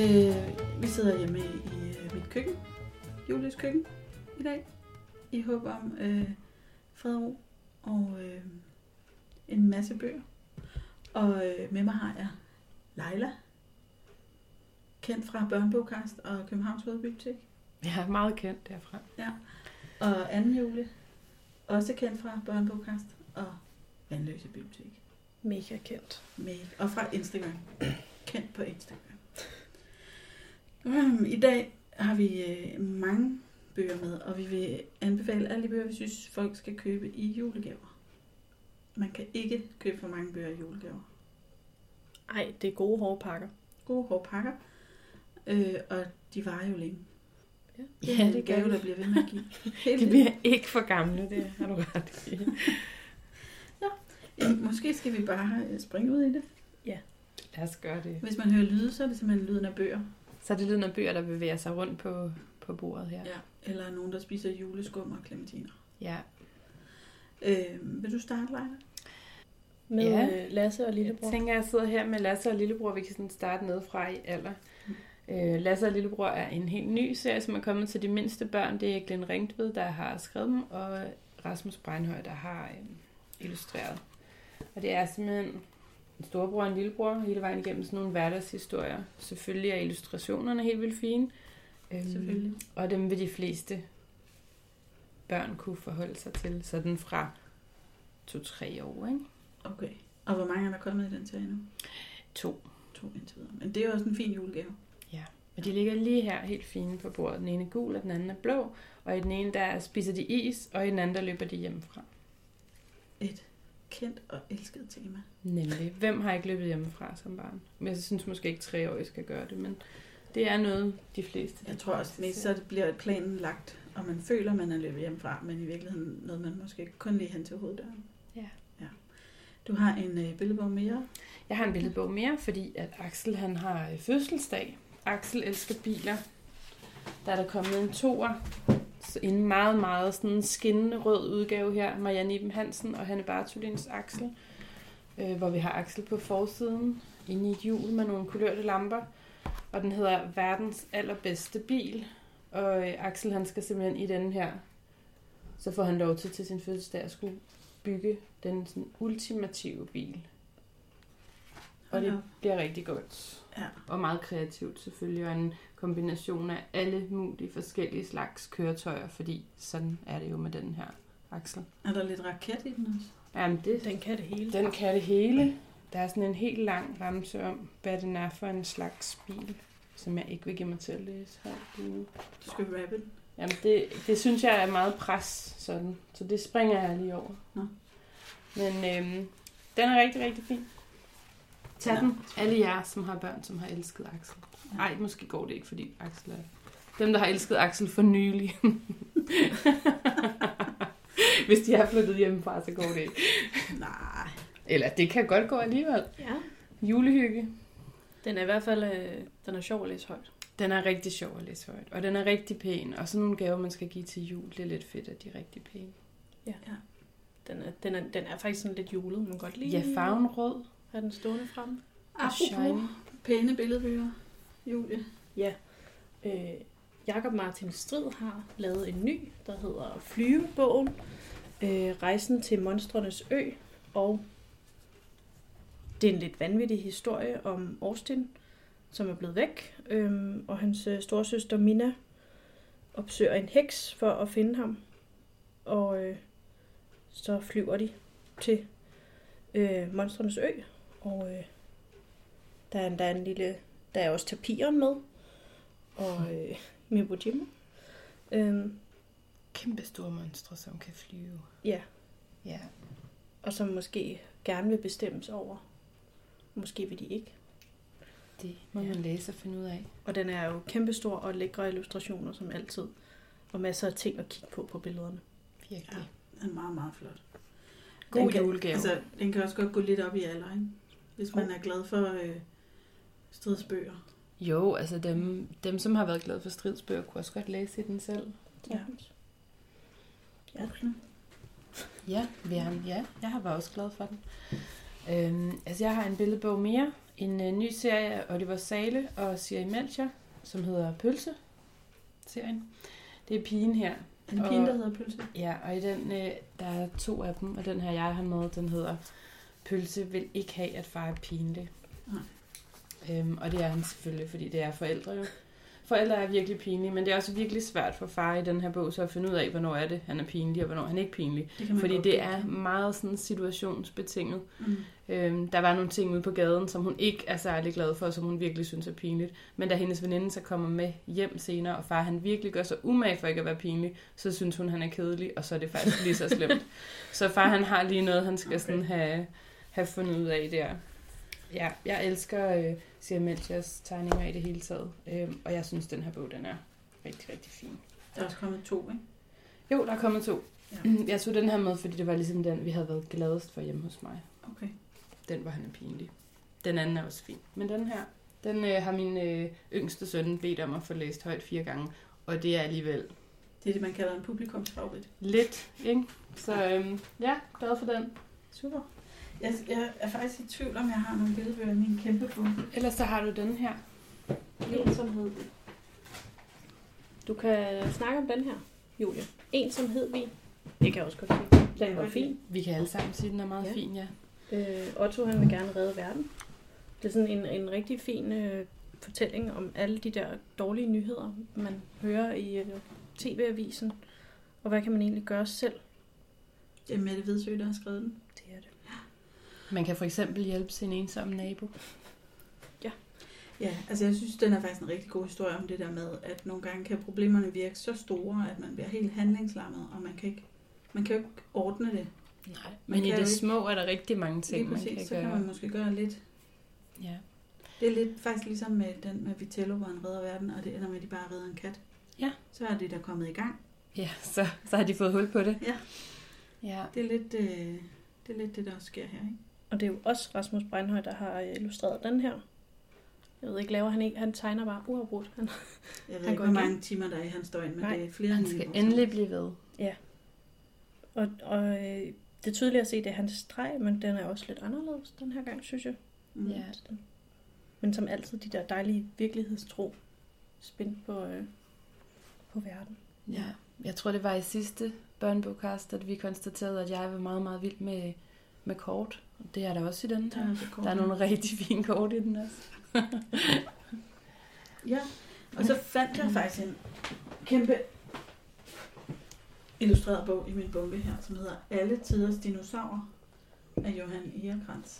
Øh, vi sidder hjemme i øh, mit køkken, Julies køkken, i dag. I håb om øh, fred og ro og øh, en masse bøger. Og øh, med mig har jeg Leila, kendt fra Børnebogkast og Københavns Hovedbibliotek. Jeg er meget kendt derfra. Og Anne Julie, også kendt fra Børnebogkast og Vandløse Bibliotek. Mega kendt. Med, og fra Instagram. Kendt på Instagram. I dag har vi øh, mange bøger med, og vi vil anbefale alle de bøger, vi synes, folk skal købe i julegaver. Man kan ikke købe for mange bøger i julegaver. Ej, det er gode hårde pakker. Gode hårde pakker, øh, og de varer jo længe. Ja, Det er gave, der bliver ved med at give. Helt De bliver ikke for gamle, det har du ret i. Ja, måske skal vi bare øh, springe ud i det. Lad os gøre det. Hvis man hører lyde, så er det simpelthen lyden af bøger. Så er det lyden af bøger, der bevæger sig rundt på, på bordet her. Ja. Eller nogen, der spiser juleskum og clementiner. Ja. Øh, vil du starte, Leila? Med Ja. ja. Lasse og Jeg Lillebror. tænker, jeg sidder her med Lasse og Lillebror. Vi kan sådan starte nedefra i alder. Øh, Lasse og Lillebror er en helt ny serie, som er kommet til de mindste børn. Det er Glenn Ringtved, der har skrevet dem, og Rasmus Breinhøj, der har øh, illustreret. Og det er simpelthen en storebror og en lillebror hele vejen igennem sådan nogle hverdagshistorier. Selvfølgelig er illustrationerne helt vildt fine. Øhm, Selvfølgelig. Og dem vil de fleste børn kunne forholde sig til, sådan fra to-tre år, ikke? Okay. Og hvor mange er der kommet i den serie nu? To. To indtil videre. Men det er jo også en fin julegave. Og de ligger lige her helt fine på bordet. Den ene er gul, og den anden er blå. Og i den ene, der spiser de is, og i den anden, der løber de hjemmefra. Et kendt og elsket tema. Nemlig, hvem har ikke løbet hjemmefra som barn? Men jeg synes måske ikke, treårige skal gøre det, men det er noget, de fleste... Jeg tror også mest, så det bliver planen lagt, og man føler, man er løbet hjemmefra, men i virkeligheden noget, man måske kun lige hen til hoveddøren. Ja. ja. Du har en øh, billedbog mere. Jeg har en billedbog mere, fordi at Axel han har øh, fødselsdag. Axel elsker biler. Der er der kommet en toer. En meget, meget sådan skinnende rød udgave her. Marianne Iben Hansen og Hanne Bartolins Axel. Øh, hvor vi har Axel på forsiden. Inde i et hjul med nogle kulørte lamper. Og den hedder Verdens allerbedste bil. Og øh, Axel han skal simpelthen i den her. Så får han lov til til sin fødselsdag at skulle bygge den sådan ultimative bil. Og det bliver rigtig godt. Ja. Og meget kreativt selvfølgelig, og en kombination af alle mulige forskellige slags køretøjer, fordi sådan er det jo med den her Axel. Er der lidt raket i den også? Jamen, det, Den kan det hele. den kan det hele. Der er sådan en helt lang ramse om, hvad den er for en slags bil, som jeg ikke vil give mig til at læse her lige nu. Du skal rappe den. Jamen, det, det synes jeg er meget pres, sådan. Så det springer jeg lige over. Nå. Men øhm, den er rigtig, rigtig fin. Tag den, alle jer, som har børn, som har elsket Axel. Ja. Nej, måske går det ikke, fordi Axel er... Dem, der har elsket Axel for nylig. Hvis de har flyttet hjemmefra, så går det ikke. Nej. Eller det kan godt gå alligevel. Ja. Julehygge. Den er i hvert fald øh, den er sjov at læse højt. Den er rigtig sjov at læse højt, og den er rigtig pæn. Og sådan nogle gaver, man skal give til jul, det er lidt fedt, at de er rigtig pæne. Den er, den er, den er faktisk sådan lidt julet, men godt lige Ja, farven rød. Har den stående frem. Apropos pæne billedbøger, Julie. Ja. Øh, Jakob Martin Strid har lavet en ny, der hedder Flyvebogen. Øh, Rejsen til Monstrenes Ø. Og det er en lidt vanvittig historie om Austin, som er blevet væk. Øhm, og hans øh, storsøster Mina opsøger en heks for at finde ham. Og øh, så flyver de til øh, Monstrenes Ø. Og øh, der er endda en lille... Der er også tapiren med og øh, Mibo. Øhm, Kæmpe store monstre, som kan flyve. ja, Ja. og som måske gerne vil bestemmes over. Måske vil de ikke. Det må man læse og finde ud af. Og den er jo kæmpestor og lækre illustrationer som altid. Og masser af ting at kigge på på billederne. Virkelig. Den er meget, meget flot. God den kan, julegave. Altså, den kan også godt gå lidt op i alder, ikke? Hvis man er glad for øh, stridsbøger. Jo, altså dem, dem, som har været glade for stridsbøger, kunne også godt læse i den selv. Ja. Ja. Ja, har, ja, jeg har været også glad for den. Øhm, altså, jeg har en billedbog mere. En øh, ny serie af Oliver Sale og Siri Melcher, som hedder Pølse-serien. Det er pigen her. En Og- pige, der hedder Pølse. Ja, og i den, øh, der er to af dem, og den her, jeg har med, den hedder Pølse vil ikke have, at far er pinlig. Nej. Øhm, og det er han selvfølgelig, fordi det er forældre jo. Forældre er virkelig pinlige, men det er også virkelig svært for far i den her bog så at finde ud af, hvornår er det, han er pinlig, og hvornår han ikke er pinlig. Det Fordi det er meget sådan situationsbetinget. Mm. Øhm, der var nogle ting ude på gaden, som hun ikke er særlig glad for, og som hun virkelig synes er pinligt. Men da hendes veninde så kommer med hjem senere, og far han virkelig gør sig umage for ikke at være pinlig, så synes hun, han er kedelig, og så er det faktisk lige så slemt. så far han har lige noget, han skal Okay. sådan have, have fundet ud af der. Ja, jeg elsker øh, Sia Melchers tegninger i det hele taget, øhm, og jeg synes, den her bog, den er rigtig, rigtig fin. Der er også kommet to, ikke? Jo, der er kommet to. Ja. Jeg tog den her med, fordi det var ligesom den, vi havde været gladest for hjemme hos mig. Okay. Den var han er pinlig. Den anden er også fin. Men den her, den øh, har min øh, yngste søn bedt om at få læst højt fire gange. Og det er alligevel Det er det, man kalder en publikumsfavorit. lidt, ikke? Så øhm, ja, glad for den. Super. Jeg, jeg er faktisk i tvivl om, jeg har nogle billedbøger i min kæmpe bunke. Ellers så har du den her. En som hed... Du kan snakke om den her, Julie. En som hed vi. Det kan jeg også godt lide. Den var fin. Vi kan alle sammen sige, at den er meget ja. fin, ja. Øh, Otto han vil gerne redde verden. Det er sådan en, en rigtig fin øh, fortælling om alle de der dårlige nyheder, man hører i øh, tv-avisen. Og hvad kan man egentlig gøre selv? Det er Mette Hvidsø, der har skrevet den. Man kan for eksempel hjælpe sin ensomme nabo. Ja, altså jeg synes, den er faktisk en rigtig god historie om det der med, at nogle gange kan problemerne virke så store, at man bliver helt handlingslammet, og man kan ikke, man kan jo ikke ordne det. Nej, Man men i det ikke- små er der rigtig mange ting, Lige man præcis, kan så gøre. kan man måske gøre lidt. Ja. Det er lidt faktisk ligesom med den med Vitello, hvor han redder verden, og det ender med, at de bare redder en kat. Ja. Så er det der kommet i gang. ja, så, så har de fået hul på det. Ja. Ja, Det er lidt, øh, det, er lidt det, der også sker her, ikke? Og det er jo også Rasmus Breinhøj, der har øh, illustreret den her. Jeg ved ikke, laver han ikke? Han tegner bare uafbrudt. Han, Jeg ved Han ikke, hvor igen. mange timer der er i hans døgn, men Nej, det er flere han skal en endelig blive ved. og og øh, det er tydeligt at se, det er hans streg, men den er også lidt anderledes den her gang, synes jeg. Mm. Ja. Men som altid, de der dejlige virkelighedstro spændt på, øh, på verden. Ja, jeg tror, det var i sidste børnebogkast, at vi konstaterede, at jeg var meget, meget vild med, med kort. Det er der også i den Der her. er, kort. Der er nogle rigtig fine kort i den også. Ja, og så fandt jeg faktisk en kæmpe illustreret bog i min bunke her, som hedder Alle tiders dinosaurer af Johan Egerkrantz.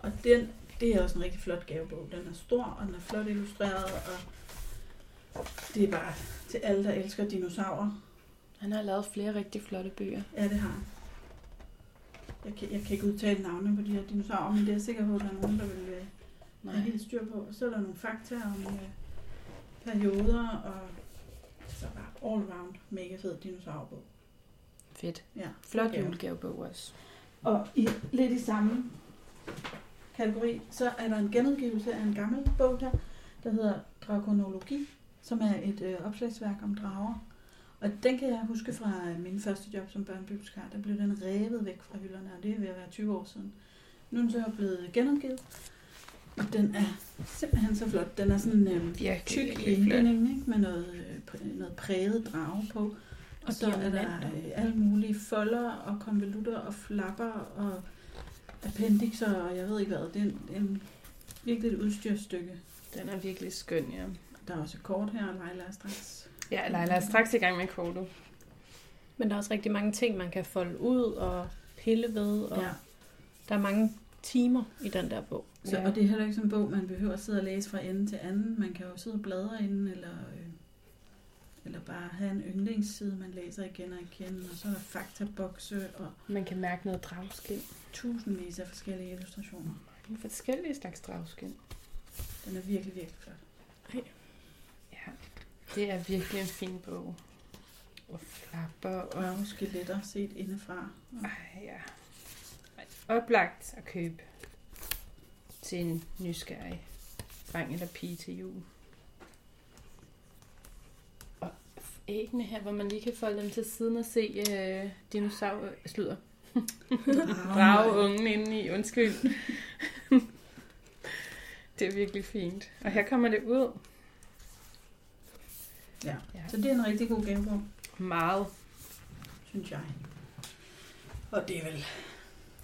Og den, det er også en rigtig flot gavebog. Den er stor, og den er flot illustreret, og det er bare til alle, der elsker dinosaurer. Han har lavet flere rigtig flotte bøger. Ja, det har han. Jeg kan, jeg kan ikke udtale navne på de her dinosaurer, men det er jeg sikker på, at der er nogen, der vil øh, Nej. have helt styr på. Så er der nogle fakta om øh, perioder, og så bare all around mega fed dinosaurbog. Fedt. Ja, Flot julegavebog også. Og i, lidt i samme kategori, så er der en genudgivelse af en gammel bog her, der hedder Dragonologi, som er et øh, opslagsværk om drager. Og den kan jeg huske fra øh, min første job som børnebibliotekar. Der blev den revet væk fra hylderne, og det er ved at være 20 år siden. Nu er den så blevet genudgivet, og den er simpelthen så flot. Den er sådan øh, Virkelig, tyk i indledningen, ikke? med noget, øh, noget præget drage på. Og så er der øh, alle mulige folder og konvolutter og flapper og appendixer og jeg ved ikke hvad. Det er en, en virkelig et udstyrsstykke. Den er virkelig skøn, ja. Der er også kort her, og Leila er straks. Ja, Leila er straks i gang med kortet. Men der er også rigtig mange ting, man kan folde ud og pille ved, og Ja. der er mange timer i den der bog. Så, Ja. Og det er heller ikke sådan en bog, man behøver at sidde og læse fra ende til anden. Man kan jo sidde og bladre inden, eller, øh, eller bare have en yndlingsside, man læser igen og igen. Og så er der faktabokse og Man kan mærke noget dragskin. tusindvis af forskellige illustrationer. Nogle forskellige slags dragskin. Den er virkelig, virkelig flot. Ja, det er virkelig en fin bog. Og flapper og... Og skeletter set indefra. Ej, ja. Oplagt at købe til en nysgerrig dreng eller pige til jul. Og æggene her, hvor man lige kan folde dem til siden og se øh, dinosaur... Sluder. Drage ungen indeni, undskyld. det er virkelig fint. Og her kommer det ud. Ja. Ja. Så det er en rigtig god gavebog, Meget. synes jeg. Og det er vel,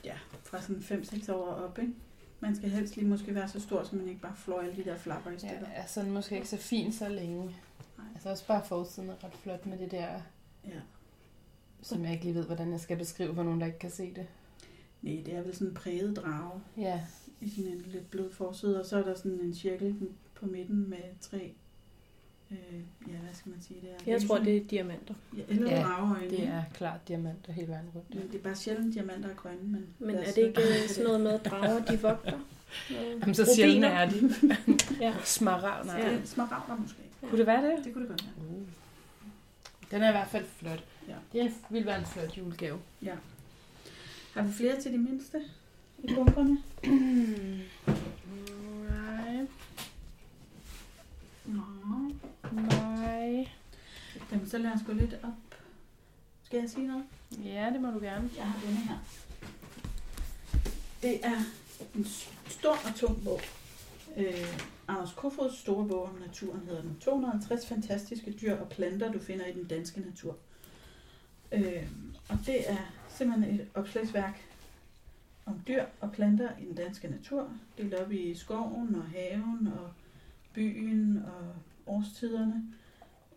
ja, fra sådan 5-6 år op, ikke? Man skal helst lige måske være så stor, så man ikke bare flår alle de der flapper i Ja, stykker. er sådan måske ikke så fin så længe. Nej. Altså også bare forsiden er ret flot med det der, Ja. som jeg ikke lige ved, hvordan jeg skal beskrive for nogen, der ikke kan se det. Nej, det er vel sådan en præget drage Ja, i sådan en lidt blød forside, og så er der sådan en cirkel på midten med tre, øh, ja, hvad skal man sige, det er? Jeg tror, det er diamanter. Ja, eller Ja, ja, drageøjne. det er klart diamanter hele vejen rundt. Men det er bare sjældent, diamanter er grønne. Men, Men er det ikke øh, sådan noget med, at drager de vogter? Jamen, så rubiner? sjældne er de. Ja. Smaragder. Ja, Ja. det er smaragder måske. Kunne det være det? Det kunne det godt være. Uh. Den er i hvert fald flot. Ja. Det vil være en flot julegave. Ja. Har vi flere til de mindste i bunkerne? Nej. Nej. Nej. Jamen, så lad os gå lidt op. Skal jeg sige noget? Ja, det må du gerne. Jeg har denne her. Det er en stor og tung bog. Øh, Anders Kofods store bog om naturen hedder den. 250 fantastiske dyr og planter, du finder i den danske natur. Øh, og det er simpelthen et opslagsværk om dyr og planter i den danske natur. Delt op i skoven og haven og byen og årstiderne.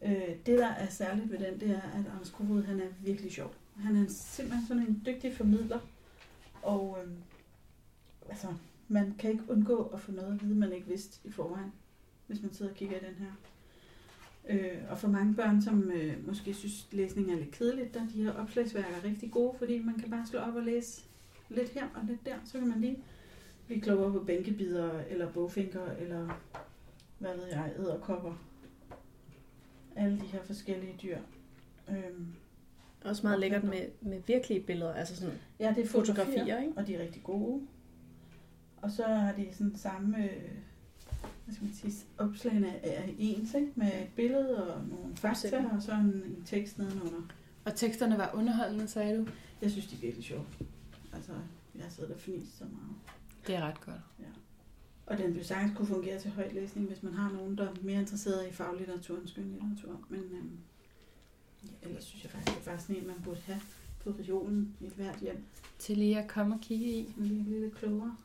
Øh, det, der er særligt ved den, det er, at Anders Kofod, han er virkelig sjov. Han er simpelthen sådan en dygtig formidler, og øh, altså, man kan ikke undgå at få noget at vide, man ikke vidste i forvejen, hvis man sidder og kigger i den her. Øh, og for mange børn, som øh, måske synes, læsning er lidt kedeligt, der er de her opslagsværker rigtig gode, fordi man kan bare slå op og læse lidt her og lidt der, så kan man lige blive klogere på bænkebider, eller bogfinker, eller hvad ved jeg, æderkopper. Alle de her forskellige dyr. Øhm, Også meget lækkert med, med virkelige billeder, altså sådan Ja, det er fotografier, fotografier, ikke? og de er rigtig gode. Og så har de sådan samme, øh, hvad skal man sige, opslagene er ens, ikke? Med et billede og nogle fakta, og så en, en tekst nedenunder. Og teksterne var underholdende, sagde du? Jeg synes, de er virkelig sjove. Altså, jeg har siddet og fnist så meget. Det er ret godt. Og den vil sagtens kunne fungere til højtlæsning, hvis man har nogen, der er mere interesseret i faglitteratur end skønlitteratur. Men øhm, ja, ellers synes jeg faktisk, det er faktisk sådan en, man burde have på regionen i et hvert hjem. Til lige at komme og kigge i. Lige bliver lidt klogere.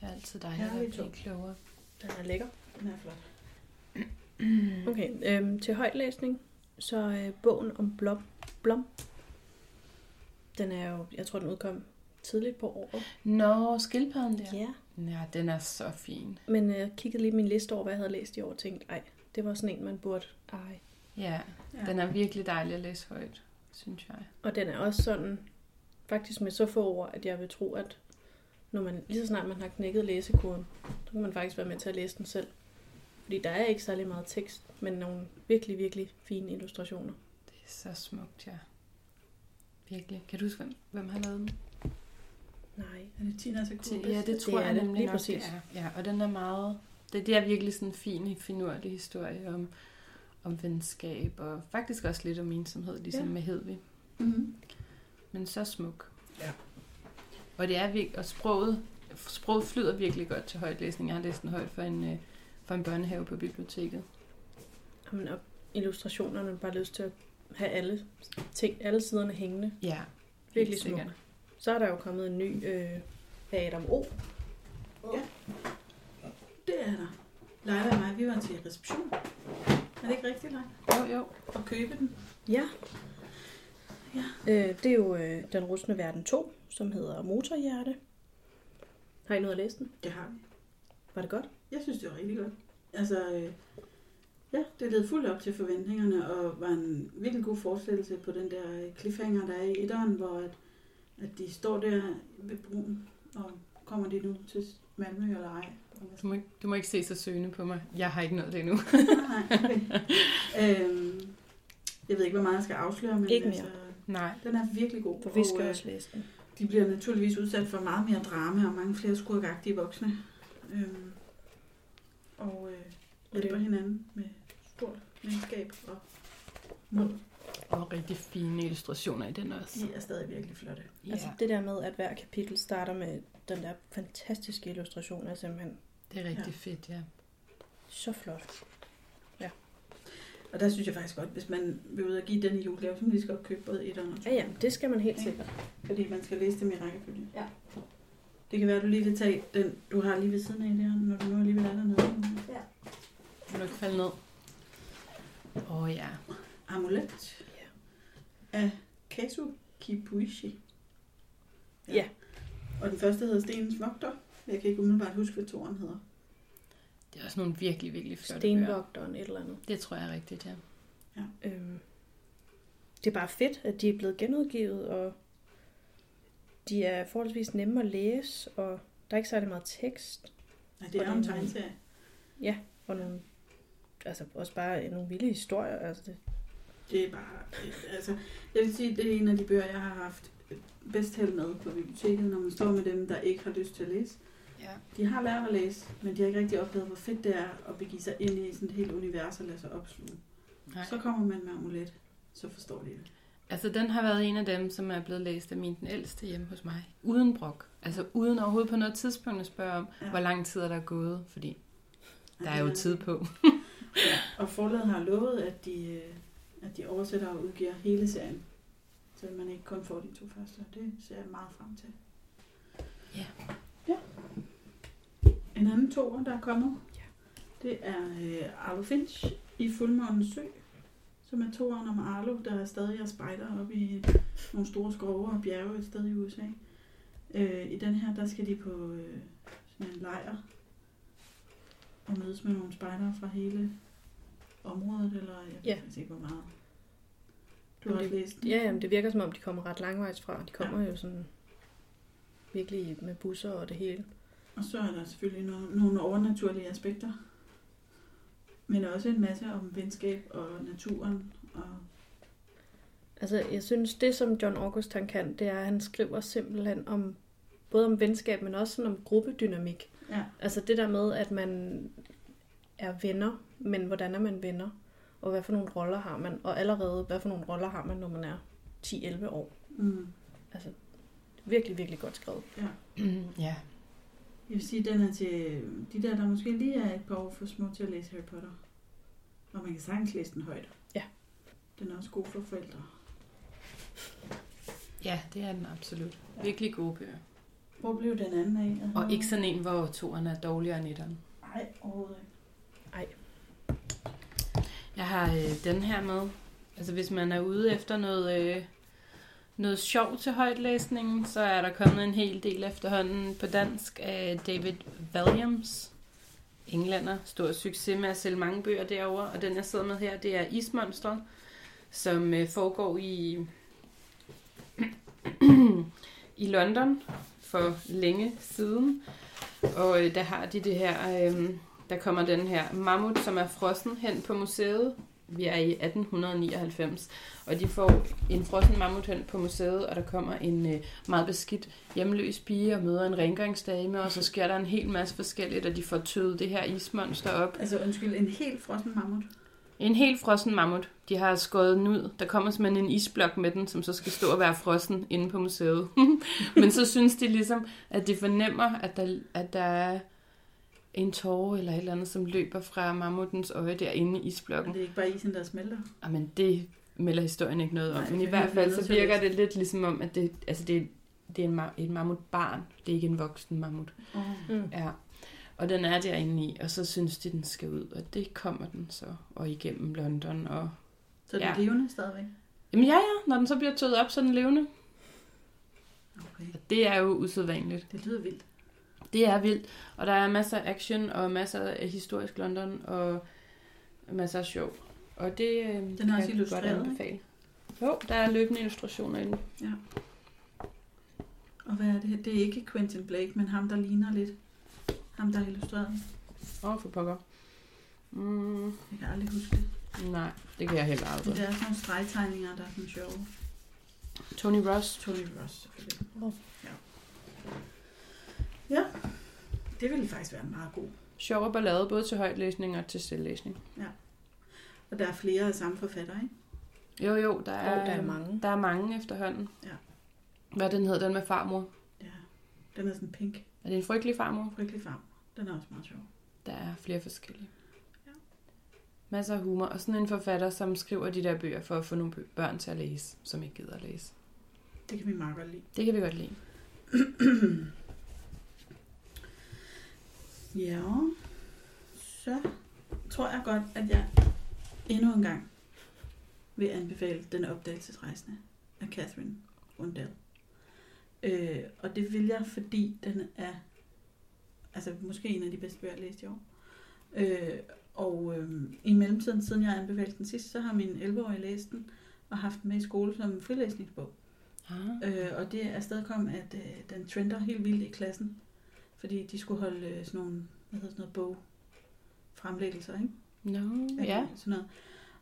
Det er altid dejligt at Herligt blive klogere. Den er lækker. Den er flot. Okay, øhm, til højtlæsning, så øh, bogen om Blom, Blom, den er jo, jeg tror den udkom tidligt på året. Nå, skildpadden der. Ja. Ja, den er så fin. Men øh, jeg kiggede lige min liste over, hvad jeg havde læst i år, og tænkte, ej, det var sådan en, man burde ej. Ja, Ja. den er virkelig dejlig at læse højt, synes jeg. Og den er også sådan, faktisk med så få ord, at jeg vil tro, at når man, lige så snart man har knækket læsekoden, så kan man faktisk være med til at læse den selv. Fordi der er ikke særlig meget tekst, men nogle virkelig, virkelig fine illustrationer. Det er så smukt, ja. Virkelig. Kan du huske, hvem, hvem har lavet den? Nej. Er det Tina Sakura? ja, det Det tror er jeg det, nemlig lige nok, præcis. det er. Ja, og den er meget... Det, det er virkelig sådan en fin, finurlig historie om, om venskab, og faktisk også lidt om ensomhed, ligesom Ja. med Hedvig. Mm-hmm. Men så smuk. Ja. Og det er virkelig, og sproget, sproget flyder virkelig godt til højtlæsning. Jeg har læst den højt for en, øh, for en børnehave på biblioteket. Jamen, og illustrationerne bare lyst til at have alle, ting, alle siderne hængende. Ja, Virkelig smukt. Så er der jo kommet en ny øh, af Adam O. Det er der. Leila og mig, vi var til reception. Er det ikke rigtigt, Leila? Jo, jo. Og købe den. Ja. Ja. Øh, det er jo øh, Den rustne verden 2, som hedder Motorhjerte. Har I noget at læse den? Det har vi. Var det godt? Jeg synes, det var rigtig godt. Altså, øh, ja, det led fuldt op til forventningerne, og var en virkelig god forestillelse på den der øh, cliffhanger, der er i etteren, hvor at, at de står der ved broen, og kommer de nu til Malmø eller ej? Du må, ikke, du må ikke se så søgende på mig. Jeg har ikke nået det endnu. Nej, okay. øhm, jeg ved ikke, hvor meget jeg skal afsløre, men Ikke mere. altså, Nej. den er virkelig god. For vi skal og, øh, også læse den. De bliver naturligvis udsat for meget mere drama og mange flere skurkagtige voksne. Øhm, og øh, hjælper hinanden med stort venskab og mod. Og rigtig fine illustrationer i den også. De er stadig virkelig flotte. Ja, Altså det der med, at hver kapitel starter med den der fantastiske illustration, er simpelthen det er rigtig Ja. fedt, ja. så flot. Og der synes jeg faktisk godt, hvis man vil ud og give den i julegave, så man lige så godt købe både et og. Ja, ja, det skal man helt Ja. sikkert. Fordi man skal læse dem i rækkefølge. Ja. Det kan være, at du lige vil tage den, du har lige ved siden af der, når du nu alligevel er dernede. Må du ikke falde ned? Åh oh, ja. Amulet. Ja. Af Kazu Kipuishi. Ja. Og den første hedder Stenens Vogter. Jeg kan ikke umiddelbart huske, hvad toren hedder. Det er også nogle virkelig, virkelig flotte. Stenvogteren et eller andet. Det tror jeg er rigtigt, ja. Øhm, det er bare fedt, at de er blevet genudgivet, og de er forholdsvis nemme at læse, og der er ikke særlig meget tekst, Nej, det er jo en tegneserie. og nogle, altså også bare nogle vilde historier. Altså det, Det er bare... Altså, jeg vil sige, det er en af de bøger, jeg har haft bedst held med på biblioteket, når man står med dem, der ikke har lyst til at læse. ja. De har lært at læse, men de har ikke rigtig opdaget, hvor fedt det er at begive sig ind i sådan et helt univers og lade sig opsluge. Nej. Så kommer man med amulet, så forstår de det. Altså, den har været en af dem, som er blevet læst af min den ældste hjemme hos mig. Uden brok. Altså, uden overhovedet på noget tidspunkt at spørge om, Ja. ja. hvor lang tid er der gået. Fordi Ja, der det er jo tid på. Ja, og forlaget har lovet, at de, øh, at de oversætter og udgiver hele serien. Så man ikke kun får de to første. Det ser jeg meget frem til. Ja. ja. En anden toer, der er kommet, Ja. det er øh, Arlo Finch i Fuldmånens Sø, som er toeren om Arlo, der er stadig er spejder oppe i nogle store skove og bjerge et sted i USA. Øh, I den her, der skal de på øh, sådan en lejr og mødes med nogle spejdere fra hele området, eller jeg ved Ja. faktisk ikke, hvor meget. Du har det- læst ja, jamen, det virker som om, de kommer ret langvejs fra. De kommer ja. jo sådan virkelig med busser og det hele. Og så er der selvfølgelig nogle, nogle overnaturlige aspekter. Men også en masse om venskab og naturen. Og, Altså, jeg synes, det som John August han kan, det er, at han skriver simpelthen om, både om venskab, men også sådan om gruppedynamik. ja, Altså det der med, at man er venner, men hvordan er man venner? Og hvad for nogle roller har man? Og allerede, hvad for nogle roller har man, når man er 10-11 år? mm, Altså, virkelig, virkelig godt skrevet. ja. jeg vil sige, den er til de der, der måske lige er et par år for små til at læse Harry Potter. Og man kan sagtens læse den højt. Ja. Den er også god for forældre. Ja, det er den absolut. Virkelig gode bøger. Hvor blev den anden af? Og ikke sådan en, hvor toerne er dårligere end etteren. Nej, overhovedet ikke. Jeg har øh, den her med. Altså hvis man er ude efter noget, øh, noget sjov til højtlæsningen, så er der kommet en hel del efterhånden på dansk af David Williams. Englænder. Stor succes med at sælge mange bøger derovre. Og den jeg sidder med her, det er Ismonstret, som øh, foregår i, i London for længe siden. Og øh, der har de det her... Øh, der kommer den her mammut, som er frossen hen på museet. Vi er i 1899, og de får en frossen mammut hen på museet, og der kommer en øh, meget beskidt hjemløs pige og møder en rengøringsdame, og så sker der en hel masse forskelligt, og de får tøet det her ismonster op. Altså undskyld, en helt frossen mammut. En helt frossen mammut. De har skåret den ud. Der kommer simpelthen en isblok med den, som så skal stå og være frossen inde på museet. Men så synes de ligesom, at de fornemmer, at der, at der er en tåre eller et eller andet, som løber fra mammutens øje derinde i Og isblokken. det er ikke bare isen, der smelter. Jamen, det melder historien ikke noget om. Nej, Men i hvert er fald så virker det lidt ligesom om, at det, altså det, det er en, et mammutbarn. Det er ikke en voksen mammut. Mm. Ja. Og den er derinde i, og så synes de, den skal ud. Og det kommer den så. Og igennem London. Og... Så den er Ja. levende stadigvæk? Jamen ja, ja. Når den så bliver tøet op, så er den levende. Okay. Og det er jo usædvanligt. Det lyder vildt. Det er vildt. Og der er masser af action, og masser af historisk London, og masser af sjov. Og det øh, Den er kan også jeg illustreret, godt ikke? anbefale. Jo, der er løbende illustrationer i den. Og hvad er det her? Det er ikke Quentin Blake, men ham, der ligner lidt. Ham, der har illustreret. Åh, oh, for pokker. Mm, Jeg kan aldrig huske det. nej, det kan jeg heller aldrig. det er sådan nogle stregtegninger, der er sådan sjove. Tony Ross. Tony Ross, selvfølgelig. Åh. Ja. Ja, det ville faktisk være meget god. Sjov og ballade, både til højtlæsning og til selvlæsning. Og der er flere af samme forfatter, ikke? Jo, jo, der er, Og der er mange. Der er mange efterhånden. Ja. Hvad den hedder, den med farmor? Ja, den er sådan pink. Er det en frygtelig farmor? Frygtelig farm. Den er også meget sjov. Der er flere forskellige. Ja. Masser af humor. Og sådan en forfatter, som skriver de der bøger for at få nogle bø- børn til at læse, som ikke gider at læse. Det kan vi meget godt lide. Det kan vi godt lide. Ja, så tror jeg godt, at jeg endnu en gang vil anbefale Den opdagelsesrejsende af Catherine Rundell. Øh, og det vil jeg, fordi den er altså måske en af de bedste bøger, jeg har læst i år. Øh, og øh, i mellemtiden, siden jeg anbefalede den sidst, så har min 11-årige læst den og haft den med i skole som frilæsningsbog. Ah. Øh, og det er stadig kom, at øh, den trender helt vildt i klassen. Fordi de skulle holde øh, sådan nogle, hvad hedder sådan noget, bog fremlæggelser, ikke? No, ja. Sådan noget.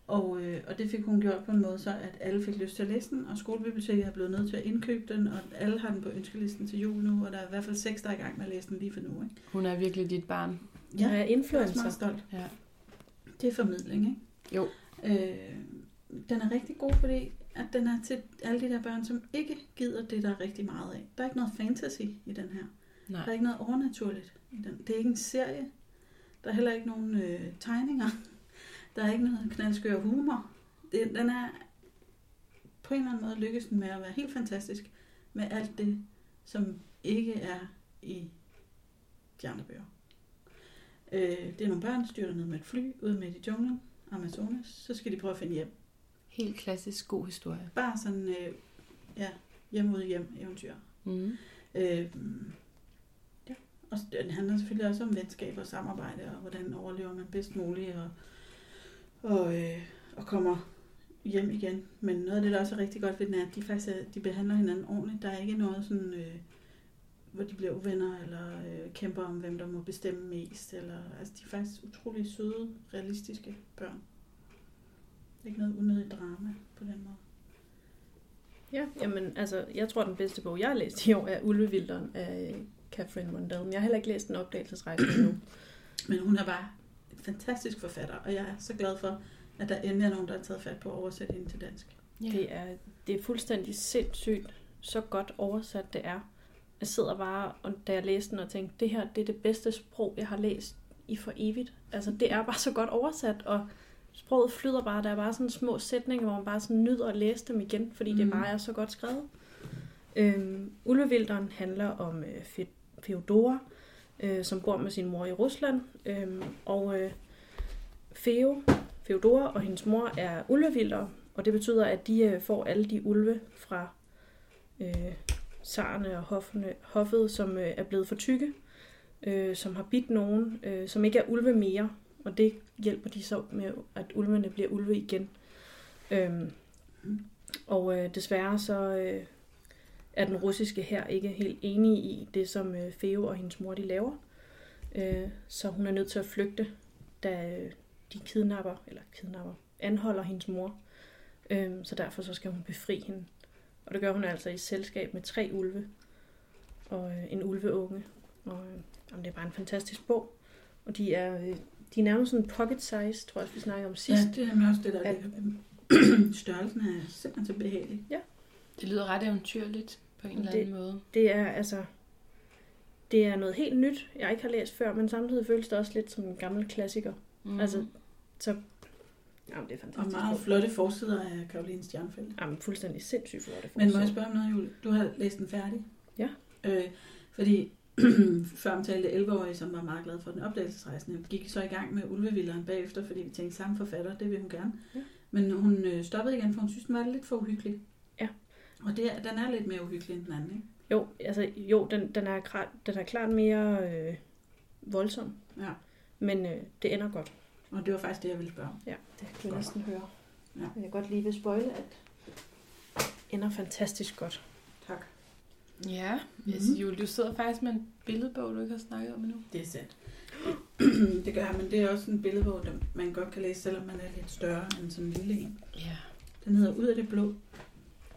Og, øh, og det fik hun gjort på en måde, så at alle fik lyst til at læse den, og skolebiblioteket er blevet nødt til at indkøbe den, og alle har den på ønskelisten til jul nu, og der er i hvert fald seks, der er i gang med at læse den lige for nu. Ikke? Hun er virkelig dit barn. Ja, jeg er jeg er influencer. meget stolt. Ja. Det er formidling, ikke? Jo. Øh, den er rigtig god, fordi at den er til alle de der børn, som ikke gider det, der er rigtig meget af. Der er ikke noget fantasy i den her. Der er Nej. ikke noget overnaturligt i den. Det er ikke en serie. Der er heller ikke nogen øh, tegninger. Der er ikke noget knaldskør humor. Det, den er på en eller anden måde lykkes den med at være helt fantastisk med alt det, som ikke er i de andre bøger. Øh, det er nogle børn, der styrter ned med et fly ud midt i junglen, Amazonas. Så skal de prøve at finde hjem. Helt klassisk god historie. Bare sådan, øh, ja, hjem ud hjem eventyr. Mm. Øh. Og den handler selvfølgelig også om venskab og samarbejde, og hvordan overlever man bedst muligt, og, og, øh, og kommer hjem igen. Men noget af det, der også er rigtig godt ved den, er, at de faktisk er, de behandler hinanden ordentligt. Der er ikke noget sådan, øh, hvor de bliver uvenner, eller øh, kæmper om, hvem der må bestemme mest. Eller, altså, de er faktisk utrolig søde, realistiske børn. Ikke noget unødigt drama på den måde. Ja, jamen altså, jeg tror, den bedste bog, jeg har læst i år, er Ulvevilderen af Catherine Mundell. Men jeg har heller ikke læst den opdagelsesrejse endnu. Men hun er bare en fantastisk forfatter, og jeg er så glad for, at der endelig er nogen, der har taget fat på at oversætte hende til dansk. Ja. Det er, det er fuldstændig sindssygt, så godt oversat det er. Jeg sidder bare, og da jeg læste den, og tænkte, det her det er det bedste sprog, jeg har læst i for evigt. Altså, det er bare så godt oversat, og sproget flyder bare. Der er bare sådan små sætninger, hvor man bare sådan nyder at læse dem igen, fordi mm. det bare er så godt skrevet. Øhm, Ulvevilderen handler om øh, Fe- Feodora, øh, som bor med sin mor i Rusland, Øh, og øh, Feo, Feodora og hendes mor er ulvevildere, og det betyder, at de øh, får alle de ulve fra øh, sarne og hoffene, hoffet, som øh, er blevet for tykke, øh, som har bidt nogen, øh, som ikke er ulve mere, og det hjælper de så med, at ulvene bliver ulve igen. Øhm, og øh, desværre så øh, er den russiske her ikke helt enig i det, som øh, Feo og hendes mor de laver. Øh, så hun er nødt til at flygte, da øh, de kidnapper, eller kidnapper, anholder hendes mor. Øh, så derfor så skal hun befri hende. Og det gør hun altså i selskab med tre ulve og øh, en ulveunge. Og øh, jamen, det er bare en fantastisk bog. Og de er, øh, de er nærmest sådan pocket size, tror jeg, vi snakkede om sidst. Ja, det er også det, der At- ligger. Størrelsen er simpelthen så behagelig. Det lyder ret eventyrligt på en eller Det- anden måde. Det er altså... Det er noget helt nyt, jeg ikke har læst før, men samtidig føles det også lidt som en gammel klassiker. Mm. Altså, så... Jamen, det er Og fantastisk. meget bog. flotte forsider af Karoline Stjernfeldt. Jamen, fuldstændig sindssygt flotte Men må jeg forsider. spørge om noget, Julie? Du har læst den færdig? Ja. Øh, fordi før omtalte 11-årige, som var meget glad for den opdagelsesrejsende, gik så i gang med Ulvevilderen bagefter, fordi vi tænkte samme forfatter, det vil hun gerne. Ja. Men hun øh, stoppede igen, for hun synes, den var lidt for uhyggelig. Og det, er- den er lidt mere uhyggelig end den anden, ikke? Jo, altså, jo, den, den, er, klart, den er klart mere øh, voldsom, Ja. men øh, det ender godt. Og det var faktisk det, jeg ville spørge om. Ja, det kan vi næsten høre. Ja. Jeg kan godt lige vil spoile, at ender fantastisk godt. Tak. Ja, Mhm. altså, Julie, du sidder faktisk med en billedbog, du ikke har snakket om endnu. Det er sandt. det gør jeg, men det er også en billedbog, der man godt kan læse, selvom man er lidt større end sådan en lille en. Ja. Den hedder Ud af det blå,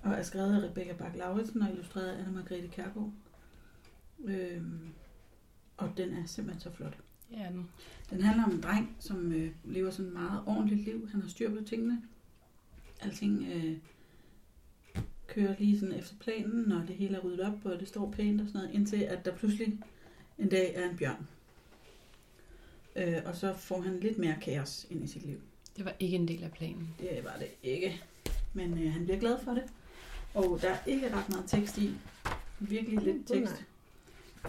og er skrevet af Rebecca bak lauritsen og illustreret af Anna-Margrethe Kærgaard. Øhm, og den er simpelthen så flot. Ja, nu. Den handler om en dreng, som øh, lever sådan et meget ordentligt liv. Han har styr på tingene. alting øh, kører lige sådan efter planen, og det hele er ryddet op, og det står pænt og sådan noget, indtil at der pludselig en dag er en bjørn. Øh, og så får han lidt mere kaos ind i sit liv. Det var ikke en del af planen. Det var det ikke. Men øh, han bliver glad for det. Og der er ikke ret meget tekst i. Virkelig lidt tekst.